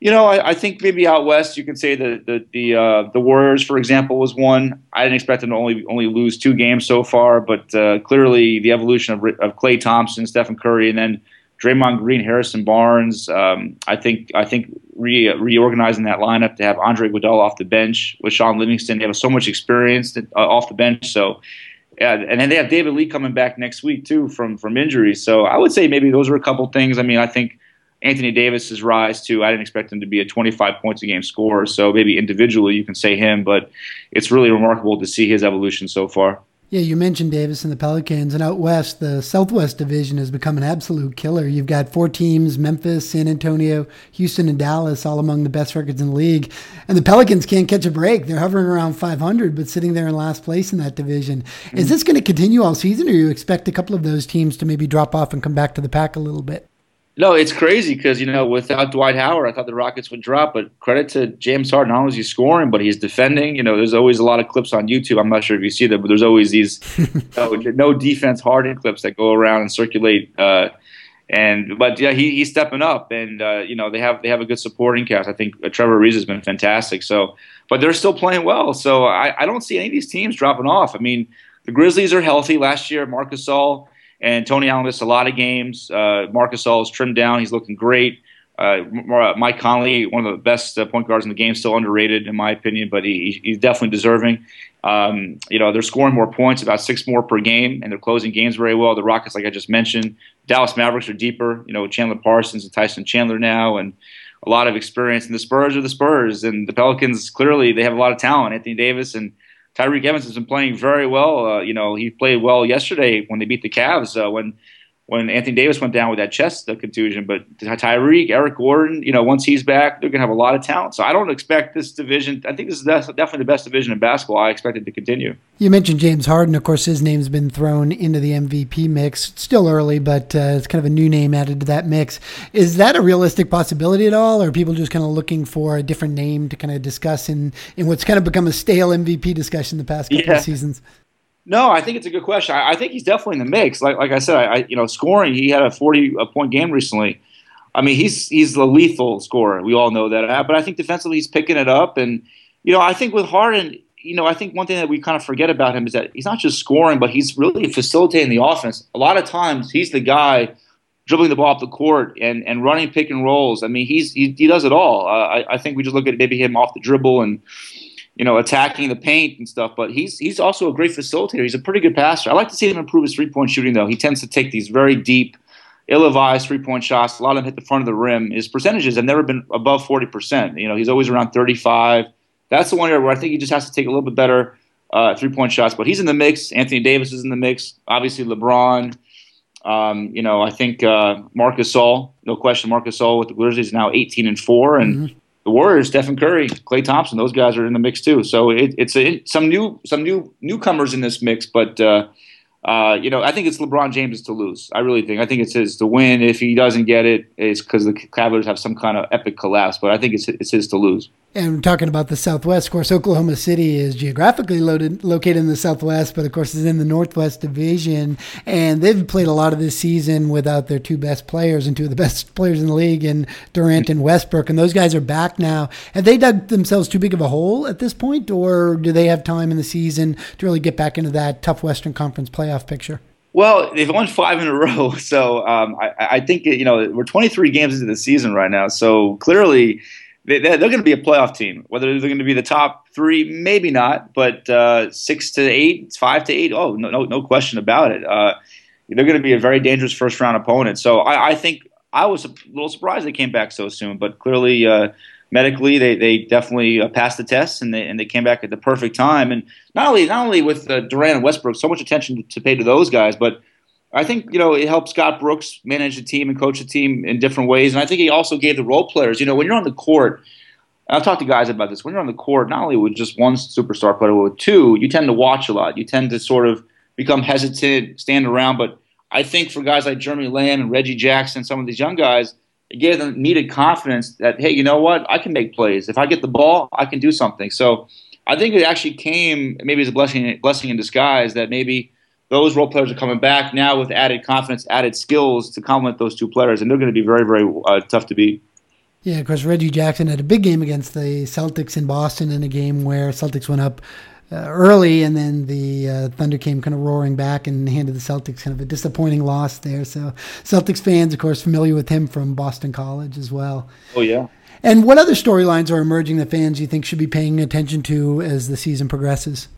You know, I, I, think maybe out west you can say that the the uh, the Warriors, for example, was one. I didn't expect them to only only lose two games so far, but uh, clearly the evolution of of Klay Thompson, Stephen Curry, and then Draymond Green, Harrison Barnes. Um, I think I think re- reorganizing that lineup to have Andre Iguodala off the bench with Shaun Livingston, they have so much experience uh, off the bench. So, and then they have David Lee coming back next week too from from injuries. So I would say maybe those are a couple things. I mean, I think Anthony Davis's rise to I didn't expect him to be a 25 points a game scorer, so maybe individually you can say him, but it's really remarkable to see his evolution so far. Yeah, you mentioned Davis and the Pelicans, and out west, the Southwest Division has become an absolute killer. You've got four teams Memphis, San Antonio, Houston, and Dallas, all among the best records in the league. And the Pelicans can't catch a break. They're hovering around 500, but sitting there in last place in that division. Mm-hmm. Is this going to continue all season, or you expect a couple of those teams to maybe drop off and come back to the pack a little bit? No, it's crazy because you know without Dwight Howard, I thought the Rockets would drop. But credit to James Harden, not only is he scoring, but he's defending. You know, there's always a lot of clips on YouTube. I'm not sure if you see them, but there's always these no, no, defense Harden clips that go around and circulate. Uh, and but yeah, he, he's stepping up, and uh, you know they have they have a good supporting cast. I think uh, Trevor Ariza has been fantastic. So, but they're still playing well. So I, I don't see any of these teams dropping off. I mean, the Grizzlies are healthy. Last year, Marc Gasol and Tony Allen missed a lot of games. Uh, Marc Gasol is trimmed down. He's looking great. Uh, Mike Conley, one of the best uh, point guards in the game, still underrated in my opinion, but he, he's definitely deserving. Um, you know, they're scoring more points, about six more per game, and they're closing games very well. The Rockets, like I just mentioned, Dallas Mavericks are deeper. You know, Chandler Parsons and Tyson Chandler now, and a lot of experience. And the Spurs are the Spurs, and the Pelicans clearly they have a lot of talent. Anthony Davis and Tyreke Evans has been playing very well. Uh, you know, he played well yesterday when they beat the Cavs. Uh, when when Anthony Davis went down with that chest contusion. But Tyreke, Eric Gordon, you know, once he's back, they're going to have a lot of talent. So I don't expect this division. I think this is definitely the best division in basketball. I expect it to continue. You mentioned James Harden. Of course, his name's been thrown into the MVP mix. It's still early, but uh, it's kind of a new name added to that mix. Is that a realistic possibility at all, or are people just kind of looking for a different name to kind of discuss in, in what's kind of become a stale MVP discussion the past couple yeah. of seasons? No, I think it's a good question. I, I, think he's definitely in the mix. Like like I said, I, you know, scoring. He had a forty point game recently. I mean, he's he's a lethal scorer. We all know that. But I think defensively, he's picking it up. And you know, I think with Harden, you know, I think one thing that we kind of forget about him is that he's not just scoring, but he's really facilitating the offense. A lot of times, he's the guy dribbling the ball up the court and, and running pick and rolls. I mean, he's he, he does it all. Uh, I, I think we just look at maybe him off the dribble and you know, attacking the paint and stuff. But he's he's also a great facilitator. He's a pretty good passer. I like to see him improve his three point shooting though. He tends to take these very deep, ill-advised three point shots. A lot of them hit the front of the rim. His percentages have never been above forty percent. You know, he's always around thirty five. That's the one area where I think he just has to take a little bit better uh, three point shots. But he's in the mix. Anthony Davis is in the mix. Obviously LeBron. Um, you know, I think uh, Marc Gasol, no question. Marcus Gasol with the Grizzlies is now 18 and four, and mm-hmm the Warriors, Stephen Curry, Klay Thompson, those guys are in the mix too. So it, it's a, some new some new newcomers in this mix, but uh, uh, you know I think it's LeBron James to lose. I really think. I think it's his to win. If he doesn't get it, it's because the Cavaliers have some kind of epic collapse. But I think it's it's his to lose. And talking about the Southwest, of course, Oklahoma City is geographically loaded, located in the Southwest, but of course is in the Northwest Division. And they've played a lot of this season without their two best players and two of the best players in the league, in Durant and Westbrook. And those guys are back now. Have they dug themselves too big of a hole at this point, or do they have time in the season to really get back into that tough Western Conference playoff picture? Well, they've won five in a row, so um, I, I, think you know we're 23 games into the season right now. So clearly, they, are going to be a playoff team. Whether they're going to be the top three, maybe not, but uh, six to eight, five to eight, oh no, no, no question about it. Uh, they're going to be a very dangerous first round opponent. So I, I, think I was a little surprised they came back so soon, but clearly uh, medically they, they definitely uh, passed the test and they and they came back at the perfect time. And not only not only with uh, Durant and Westbrook, so much attention to pay to those guys, but I think you know it helped Scott Brooks manage the team and coach the team in different ways, and I think he also gave the role players. You know, when you're on the court, I've talked to guys about this. When you're on the court, not only with just one superstar player, but with two, you tend to watch a lot. You tend to sort of become hesitant, stand around. But I think for guys like Jeremy Lamb and Reggie Jackson, some of these young guys, it gave them needed confidence that hey, you know what, I can make plays. If I get the ball, I can do something. So I think it actually came maybe as a blessing, blessing in disguise that maybe those role players are coming back now with added confidence, added skills to complement those two players, and they're going to be very, very uh, tough to beat. Yeah, of course, Reggie Jackson had a big game against the Celtics in Boston in a game where Celtics went up uh, early, and then the uh, Thunder came kind of roaring back and handed the Celtics kind of a disappointing loss there. So, Celtics fans, of course, familiar with him from Boston College as well. Oh yeah. And what other storylines are emerging that fans you think should be paying attention to as the season progresses?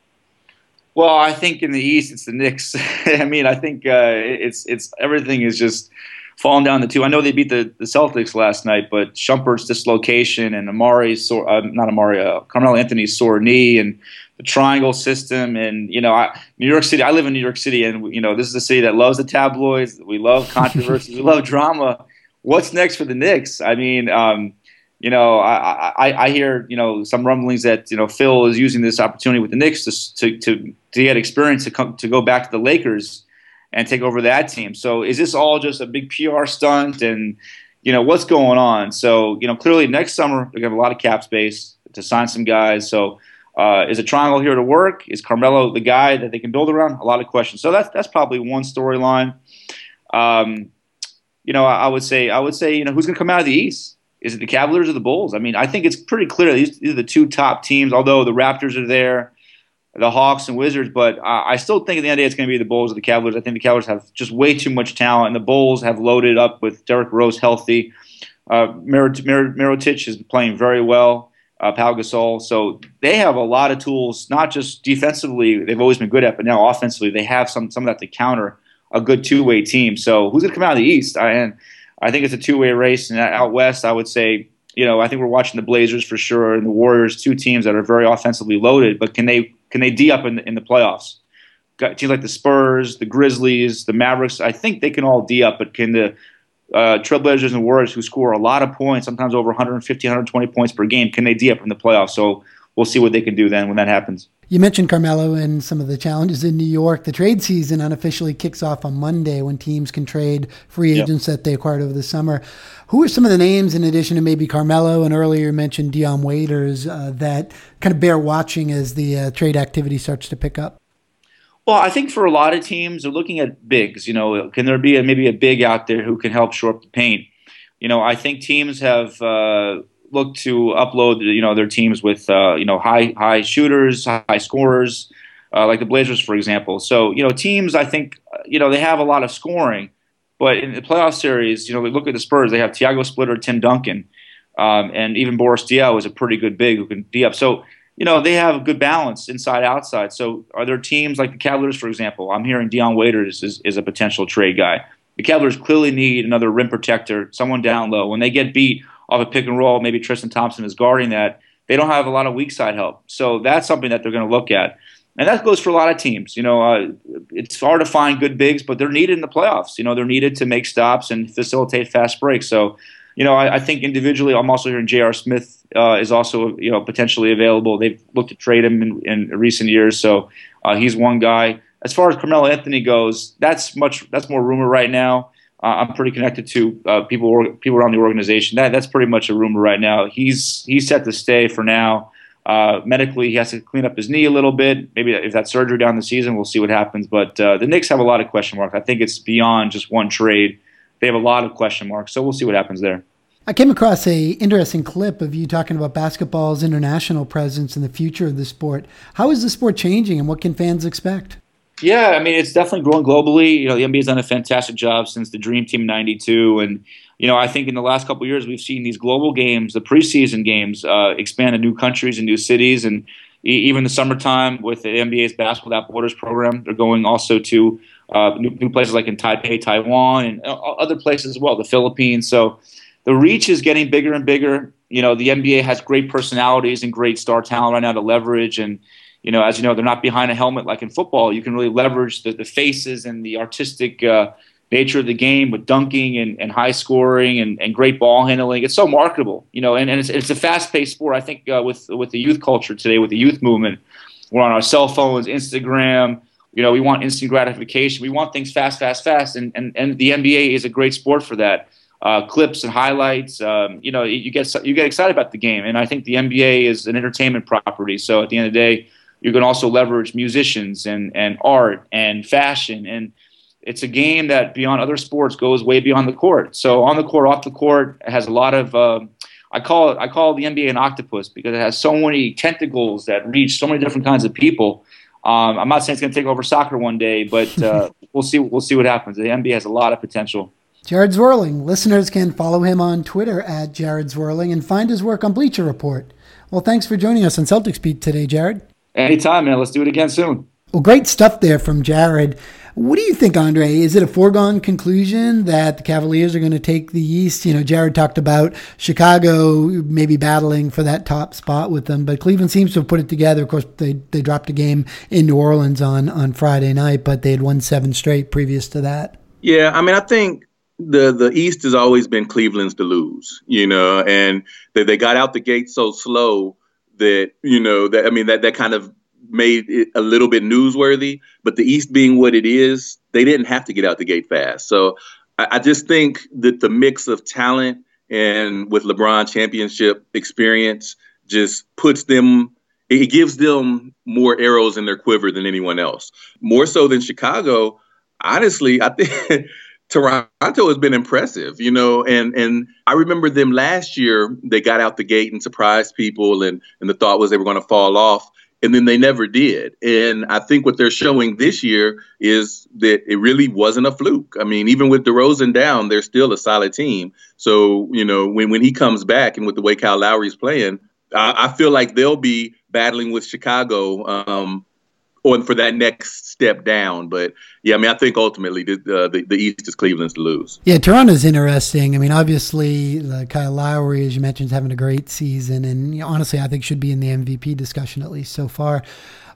Well, I think in the East it's the Knicks. I mean, I think uh, it's it's everything is just falling down the two. I know they beat the, the Celtics last night, but Shumpert's dislocation and Amar'e's sore, uh, not Amar'e, uh, Carmelo Anthony's sore knee and triangle system and you know I, New York City. I live in New York City, and you know this is a city that loves the tabloids. We love controversies. we love drama. What's next for the Knicks? I mean. Um, you know, I, I, I, hear you know some rumblings that you know Phil is using this opportunity with the Knicks to to to, to get experience to come to go back to the Lakers and take over that team. So is this all just a big PR stunt and you know what's going on? So you know clearly next summer they're gonna have a lot of cap space to sign some guys. So uh, is a triangle here to work? Is Carmelo the guy that they can build around? A lot of questions. So that's that's probably one storyline. Um, you know, I, I would say I would say you know who's going to come out of the East is it the Cavaliers or the Bulls? I mean, I think it's pretty clear these, these are the two top teams. Although the Raptors are there, the Hawks and Wizards, but I still think at the end of the day it's going to be the Bulls or the Cavaliers. I think the Cavaliers have just way too much talent, and the Bulls have loaded up with Derrick Rose healthy. Uh, Mirotic is playing very well. Uh, Pau Gasol, so they have a lot of tools, not just defensively they've always been good at, but now offensively they have some some of that to counter a good two way team. So who's going to come out of the East? I, and I think it's a two way race. And out west, I would say, you know, I think we're watching the Blazers for sure and the Warriors, two teams that are very offensively loaded. But can they can they d up in the, in the playoffs? teams like the Spurs, the Grizzlies, the Mavericks. I think they can all D up, but can the uh, Trailblazers and Warriors, who score a lot of points, sometimes over 150, 120 points per game, can they D up in the playoffs? So we'll see what they can do then when that happens. You mentioned Carmelo and some of the challenges in New York. The trade season unofficially kicks off on Monday when teams can trade free agents yep. that they acquired over the summer. Who are some of the names, in addition to maybe Carmelo and earlier you mentioned Dion Waiters, uh, that kind of bear watching as the uh, trade activity starts to pick up? Well, I think for a lot of teams, they're looking at bigs. You know, can there be a, maybe a big out there who can help shore up the paint? You know, I think teams have uh, looked to upload, you know, their teams with, uh, you know, high high shooters, high scorers, uh, like the Blazers, for example. So, you know, teams, I think, you know, they have a lot of scoring, but in the playoff series, you know, look at the Spurs. They have Tiago Splitter, Tim Duncan, um, and even Boris Diaw is a pretty good big who can D up. So you know, they have a good balance inside outside. So are there teams like the Cavaliers, for example? I'm hearing Dion Waiters is, is a potential trade guy. The Cavaliers clearly need another rim protector, someone down low. When they get beat off a pick and roll, maybe Tristan Thompson is guarding that. They don't have a lot of weak side help. So that's something that they're going to look at. And that goes for a lot of teams. You know, uh, it's hard to find good bigs, but they're needed in the playoffs. You know, they're needed to make stops and facilitate fast breaks. So you know, I, I, think individually, I'm also hearing J.R. Smith uh, is also you know potentially available. They've looked to trade him in, in recent years, so uh, he's one guy. As far as Carmelo Anthony goes, that's much that's more rumor right now. Uh, I'm pretty connected to uh, people people around the organization. That that's pretty much a rumor right now. He's he's set to stay for now. Uh, medically, he has to clean up his knee a little bit. Maybe if that surgery down the season, we'll see what happens. But uh, the Knicks have a lot of question marks. I think it's beyond just one trade they have a lot of question marks. So we'll see what happens there. I came across a interesting clip of you talking about basketball's international presence and the future of the sport. How is the sport changing, and what can fans expect? Yeah, I mean it's definitely growing globally. You know, the NBA has done a fantastic job since the Dream Team '92, and you know I think in the last couple years we've seen these global games, the preseason games, uh, expand to new countries and new cities, and even the summertime with the NBA's Basketball Without Borders program, they're going also to uh, new, new, places like in Taipei, Taiwan, and uh, other places as well, the Philippines. So the reach is getting bigger and bigger. You know, the NBA has great personalities and great star talent right now to leverage. And, you know, as you know, they're not behind a helmet like in football. You can really leverage the, the faces and the artistic uh, nature of the game with dunking and, and high scoring and, and great ball handling. It's so marketable, you know, and, and it's, it's a fast paced sport. I think uh, with, with the youth culture today, with the youth movement, we're on our cell phones, Instagram, you know, we want instant gratification. We want things fast, fast, fast, and and, and the NBA is a great sport for that. Uh, clips and highlights. Um, you know, you get you get excited about the game, and I think the NBA is an entertainment property. So at the end of the day, you can also leverage musicians and and art and fashion, and it's a game that beyond other sports goes way beyond the court. So on the court, off the court, it has a lot of. Uh, I call it I call the NBA an octopus because it has so many tentacles that reach so many different kinds of people um, I'm not saying it's going to take over soccer one day, but uh, we'll see. We'll see what happens. The NBA has a lot of potential. Jared Zwerling. Listeners can follow him on Twitter at Jared Zwerling and find his work on Bleacher Report. Well, thanks for joining us on Celtics Beat today, Jared. Anytime, man. Let's do it again soon. Well, great stuff there from Jared. What do you think, Andre? Is it a foregone conclusion that the Cavaliers are going to take the East? You know, Jared talked about Chicago maybe battling for that top spot with them, but Cleveland seems to have put it together. Of course, they, they dropped a game in New Orleans on, on Friday night, but they had won seven straight previous to that. Yeah, I mean, I think the the East has always been Cleveland's to lose, you know, and they, they got out the gate so slow that you know that I mean that that kind of made it a little bit newsworthy. But the East being what it is, they didn't have to get out the gate fast. So I, I just think that the mix of talent and with LeBron championship experience just puts them it gives them more arrows in their quiver than anyone else. More so than Chicago. Honestly, I think Toronto has been impressive, you know, and and I remember them last year. They got out the gate and surprised people, and and the thought was they were going to fall off and then they never did. And I think what they're showing this year is that it really wasn't a fluke. I mean, even with DeRozan down, they're still a solid team. So, you know, when, when he comes back and with the way Kyle Lowry's playing, I, I feel like they'll be battling with Chicago um, on for that next step down. But yeah, I mean, I think ultimately the uh, the, the, East is Cleveland's to lose. Yeah, Toronto's interesting. I mean, obviously, uh, Kyle Lowry, as you mentioned, is having a great season, and you know, honestly, I think should be in the MVP discussion at least so far.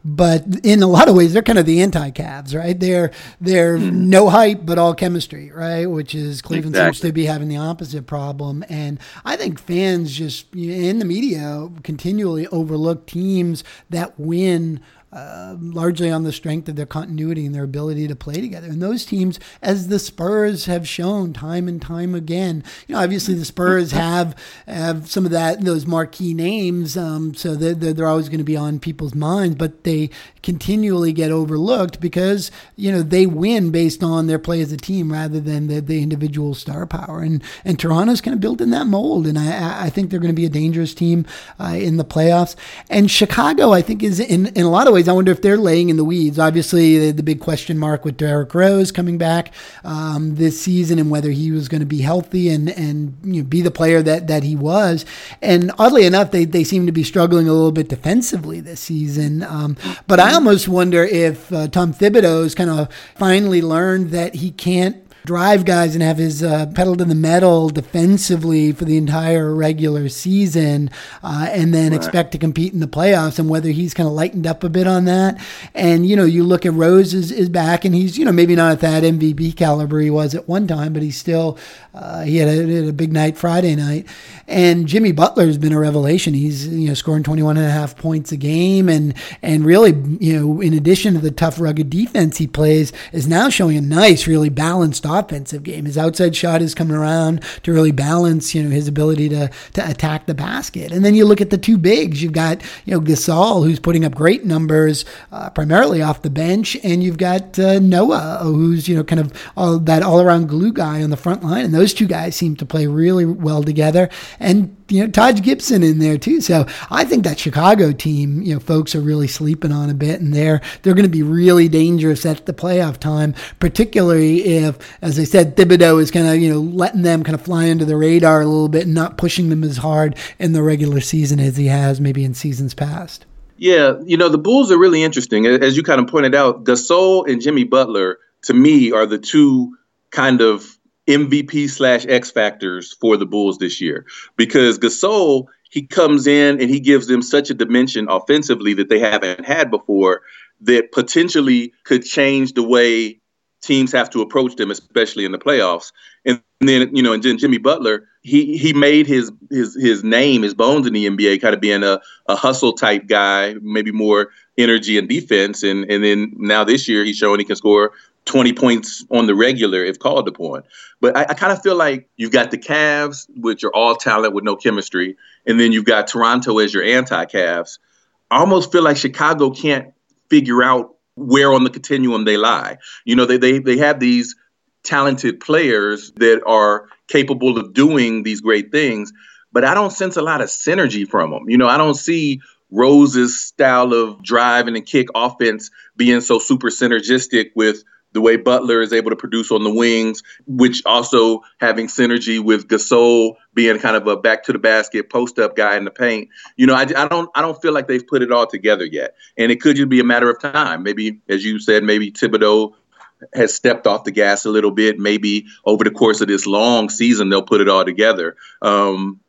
but in a lot of ways, they're kind of the anti-Cavs, right? They're they're mm. no hype but all chemistry, right? Which is Cleveland exactly. seems to be having the opposite problem, and I think fans just in the media continually overlook teams that win uh, largely on the strength of their continuity and their ability to play together. And those teams, as the Spurs have shown time and time again, you know, obviously the Spurs have have some of that those marquee names, um, so they're, they're always going to be on people's minds, but they continually get overlooked because you know they win based on their play as a team rather than the, the individual star power. And and Toronto's kind of built in that mold, and I I think they're going to be a dangerous team uh, in the playoffs. And Chicago, I think, is in in a lot of I wonder if they're laying in the weeds. Obviously, the, the big question mark with Derrick Rose coming back um, this season and whether he was going to be healthy and and you know, be the player that that he was. And oddly enough, they they seem to be struggling a little bit defensively this season. Um, but I almost wonder if uh, Tom Thibodeau's kind of finally learned that he can't drive guys and have his uh, pedal to the metal defensively for the entire regular season uh, and then right. expect to compete in the playoffs and whether he's kind of lightened up a bit on that. And, you know, you look at Rose is, is back and he's, you know, maybe not at that MVP caliber he was at one time, but he's still, uh, he had a, had a, big night Friday night. And Jimmy Butler has been a revelation. He's, you know, scoring 21 and a half points a game and, and really, you know, in addition to the tough, rugged defense he plays, is now showing a nice, really balanced offensive game. His outside shot is coming around to really balance, you know, his ability to to attack the basket. And then you look at the two bigs. You've got you know Gasol, who's putting up great numbers uh, primarily off the bench, and you've got uh, Noah, who's you know kind of all, that all around glue guy on the front line. And those two guys seem to play really well together. And you know Taj Gibson in there too. So I think that Chicago team, you know, folks are really sleeping on a bit, and they're they're going to be really dangerous at the playoff time, particularly if, as I said, Thibodeau is kind of you know letting them kind of fly under the radar a little bit and not pushing them as hard in the regular season as he has maybe in seasons past. Yeah, you know the Bulls are really interesting, as you kind of pointed out. Gasol and Jimmy Butler, to me, are the two kind of MVP slash X factors for the Bulls this year because Gasol he comes in and he gives them such a dimension offensively that they haven't had before that potentially could change the way teams have to approach them, especially in the playoffs. And then you know, and then Jimmy Butler, he he made his his his name, his bones in the NBA, kind of being a, a hustle type guy, maybe more energy and defense. And and then now this year he's showing he can score 20 points on the regular if called upon. But I, I kind of feel like you've got the Cavs, which are all talent with no chemistry, and then you've got Toronto as your anti Cavs. I almost feel like Chicago can't figure out where on the continuum they lie. You know, they, they, they have these talented players that are capable of doing these great things, but I don't sense a lot of synergy from them. You know, I don't see Rose's style of drive and kick offense being so super synergistic with the way Butler is able to produce on the wings, which also having synergy with Gasol being kind of a back to the basket post up guy in the paint. You know, I, I don't I don't feel like they've put it all together yet, and it could just be a matter of time. Maybe, as you said, maybe Thibodeau has stepped off the gas a little bit. Maybe over the course of this long season, they'll put it all together. Um,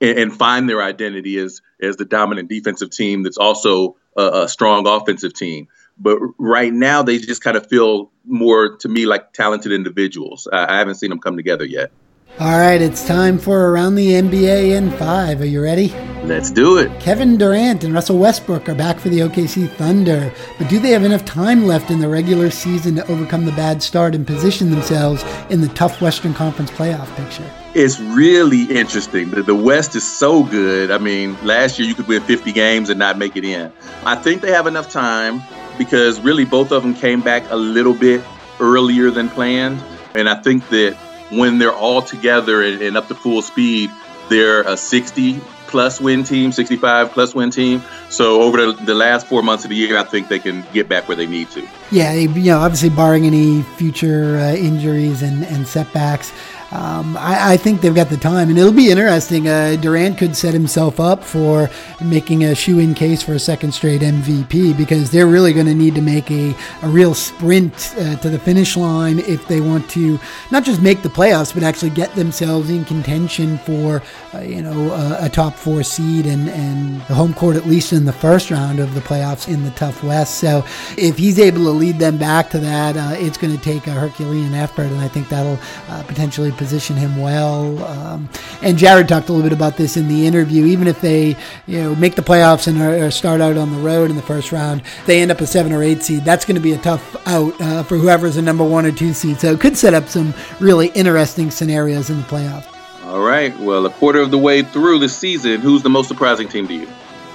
and, find their identity as as the dominant defensive team that's also a, a strong offensive team. But right now, they just kind of feel more to me like talented individuals. I, I haven't seen them come together yet. All right, it's time for Around the NBA in five. Are you ready? Let's do it. Kevin Durant and Russell Westbrook are back for the OKC Thunder, but do they have enough time left in the regular season to overcome the bad start and position themselves in the tough Western Conference playoff picture? It's really interesting. The, the West is so good. I mean, last year you could win 50 games and not make it in. I think they have enough time because really both of them came back a little bit earlier than planned. And I think that when they're all together and, and up to full speed, they're a 60 plus win team, 65 plus win team. So over the, the, last four months of the year, I think they can get back where they need to. Yeah, you know, obviously barring any future uh, injuries and, and setbacks. Uh, um, I, I, think they've got the time, and it'll be interesting. Uh, Durant could set himself up for making a shoe-in case for a second straight MVP because they're really going to need to make a, a real sprint uh, to the finish line if they want to not just make the playoffs, but actually get themselves in contention for uh, you know a, a, top four seed and and the home court at least in the first round of the playoffs in the tough West. So if he's able to lead them back to that, uh, it's going to take a Herculean effort, and I think that'll uh, potentially position him well. Um, and Jared talked a little bit about this in the interview. Even if they, you know, make the playoffs and are, start out on the road in the first round, they end up a seven or eight seed. That's going to be a tough out uh, for whoever's a number one or two seed. So it could set up some really interesting scenarios in the playoffs. All right. Well, a quarter of the way through the season, who's the most surprising team to you?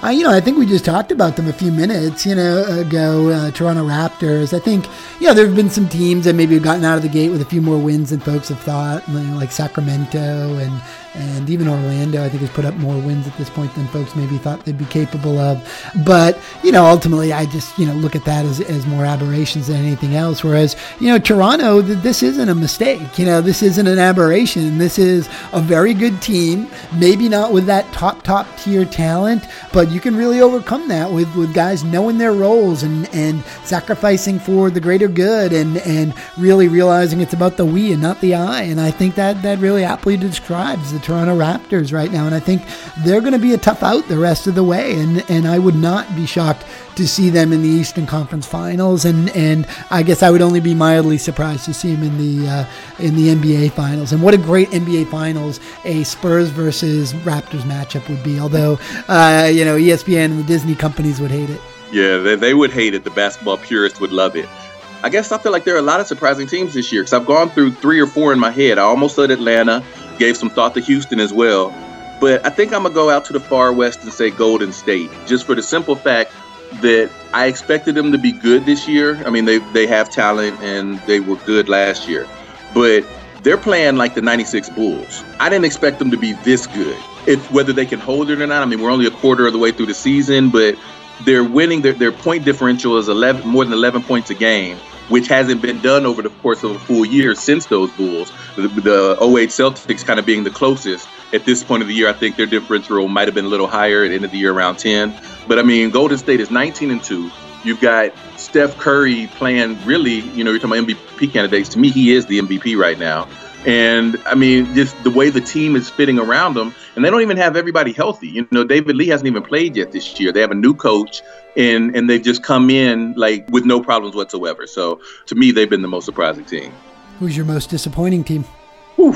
Uh, you know, I think we just talked about them a few minutes, you know, ago. Uh, Toronto Raptors. I think, you know, there have been some teams that maybe have gotten out of the gate with a few more wins than folks have thought, like Sacramento and and even Orlando, I think, has put up more wins at this point than folks maybe thought they'd be capable of. But, you know, ultimately, I just, you know, look at that as, as more aberrations than anything else. Whereas, you know, Toronto, this isn't a mistake. You know, this isn't an aberration. This is a very good team, maybe not with that top, top tier talent, but you can really overcome that with, with guys knowing their roles and, and sacrificing for the greater good and, and really realizing it's about the we and not the I. And I think that, that really aptly describes the Toronto Raptors right now, and I think they're going to be a tough out the rest of the way. And and I would not be shocked to see them in the Eastern Conference Finals, and and I guess I would only be mildly surprised to see them in the uh, in the NBA Finals. And what a great NBA Finals a Spurs versus Raptors matchup would be. Although uh, you know ESPN and the Disney companies would hate it. Yeah, they, they would hate it. The basketball purists would love it. I guess I feel like there are a lot of surprising teams this year because I've gone through three or four in my head. I almost said Atlanta gave some thought to Houston as well. But I think I'm going to go out to the far west and say Golden State, just for the simple fact that I expected them to be good this year. I mean, they, they have talent and they were good last year. But they're playing like the 96 Bulls. I didn't expect them to be this good. If whether they can hold it or not, I mean, we're only a quarter of the way through the season, but they're winning. Their, their point differential is 11, more than 11 points a game which hasn't been done over the course of a full year since those Bulls. The, the 08 Celtics kind of being the closest. At this point of the year, I think their differential might have been a little higher at the end of the year, around 10. But I mean, Golden State is 19 and 2. You've got Steph Curry playing really, you know, you're talking about MVP candidates. To me, he is the MVP right now. And I mean, just the way the team is fitting around them, and they don't even have everybody healthy. You know, David Lee hasn't even played yet this year. They have a new coach, and and they've just come in like with no problems whatsoever. So to me, they've been the most surprising team. Who's your most disappointing team? Whew.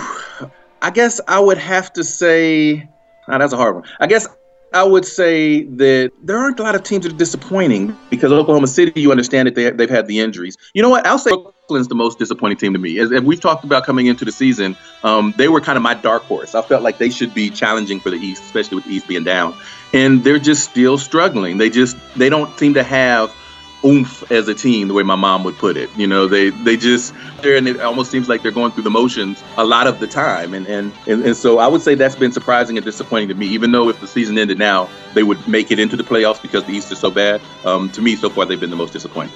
I guess I would have to say. Oh, that's a hard one. I guess I would say that there aren't a lot of teams that are disappointing because Oklahoma City, you understand that they, they've had the injuries. You know what? I'll say Brooklyn's the most disappointing team to me. As, as we've talked about coming into the season, um, they were kind of my dark horse. I felt like they should be challenging for the East, especially with the East being down. And they're just still struggling. They just they don't seem to have – oomph as a team, the way my mom would put it. You know, they they just there and it almost seems like they're going through the motions a lot of the time. And and, and and so I would say that's been surprising and disappointing to me. Even though if the season ended now, they would make it into the playoffs because the East is so bad. Um, to me, so far they've been the most disappointing.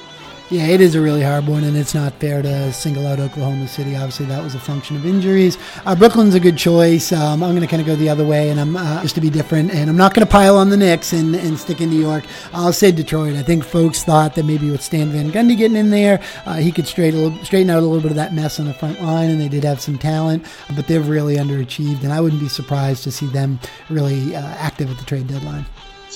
Yeah, it is a really hard one, and it's not fair to single out Oklahoma City. Obviously, that was a function of injuries. Uh, Brooklyn's a good choice. Um, I'm going to kind of go the other way, and I'm uh, just to be different. And I'm not going to pile on the Knicks and, and stick in New York. I'll say Detroit. I think folks thought that maybe with Stan Van Gundy getting in there, uh, he could straighten, straighten out a little bit of that mess on the front line, and they did have some talent, but they've really underachieved. And I wouldn't be surprised to see them really uh, active at the trade deadline.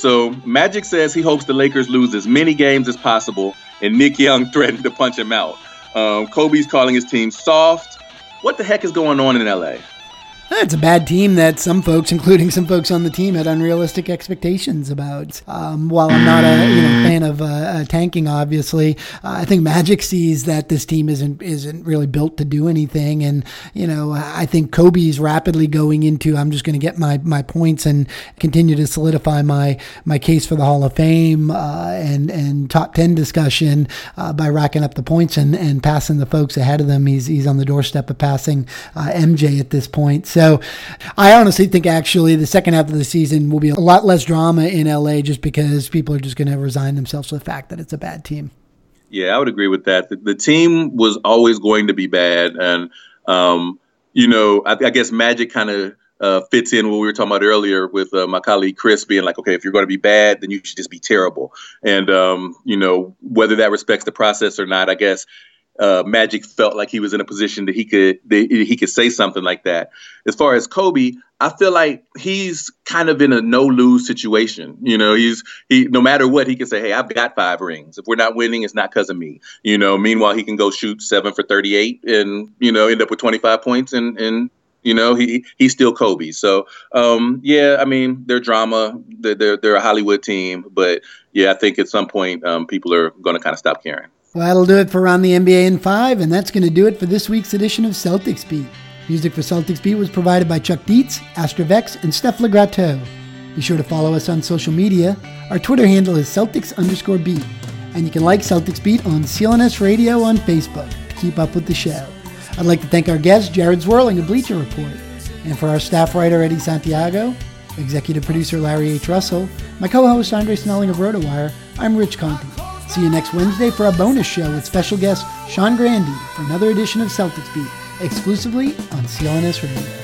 So Magic says he hopes the Lakers lose as many games as possible and Nick Young threatened to punch him out. Um, Kobe's calling his team soft. What the heck is going on in LA? It's a bad team that some folks, including some folks on the team, had unrealistic expectations about. Um, while I'm not a you know, fan of uh, uh, tanking, obviously, uh, I think Magic sees that this team isn't isn't really built to do anything, and you know I think Kobe's rapidly going into I'm just going to get my my points and continue to solidify my my case for the Hall of Fame uh, and and top ten discussion uh, by racking up the points and, and passing the folks ahead of them. He's he's on the doorstep of passing MJ at this point. So so I honestly think actually the second half of the season will be a lot less drama in LA just because people are just going to resign themselves to the fact that it's a bad team. Yeah, I would agree with that. The, the team was always going to be bad, and um, you know, I, I guess Magic kind of uh, fits in what we were talking about earlier with uh, my colleague Chris being like, okay, if you're going to be bad, then you should just be terrible. And um, you know, whether that respects the process or not, I guess uh, Magic felt like he was in a position that he could that he could say something like that. As far as Kobe, I feel like he's kind of in a no lose situation. You know, he's he no matter what he can say, hey, I've got five rings. If we're not winning, it's not because of me. You know, meanwhile he can go shoot seven for thirty eight and you know end up with twenty five points and and you know, he he's still Kobe. So um, yeah, I mean, they're drama. They're, they're, they're a Hollywood team, but yeah, I think at some point um, people are going to kind of stop caring. Well, that'll do it for Around the NBA in 5, and that's going to do it for this week's edition of Celtics Beat. Music for Celtics Beat was provided by Chuck Dietz, Astrovex, and Steph Legrateau. Be sure to follow us on social media. Our Twitter handle is Celtics underscore beat, and you can like Celtics Beat on CLNS Radio on Facebook to keep up with the show. I'd like to thank our guest, Jared Zwerling of Bleacher Report, and for our staff writer, Eddie Santiago, executive producer, Larry H. Russell, my co-host, Andre Snelling of RotoWire, I'm Rich Conti. See you next Wednesday for a bonus show with special guest Sean Grande for another edition of Celtics Beat, exclusively on CLNS Radio.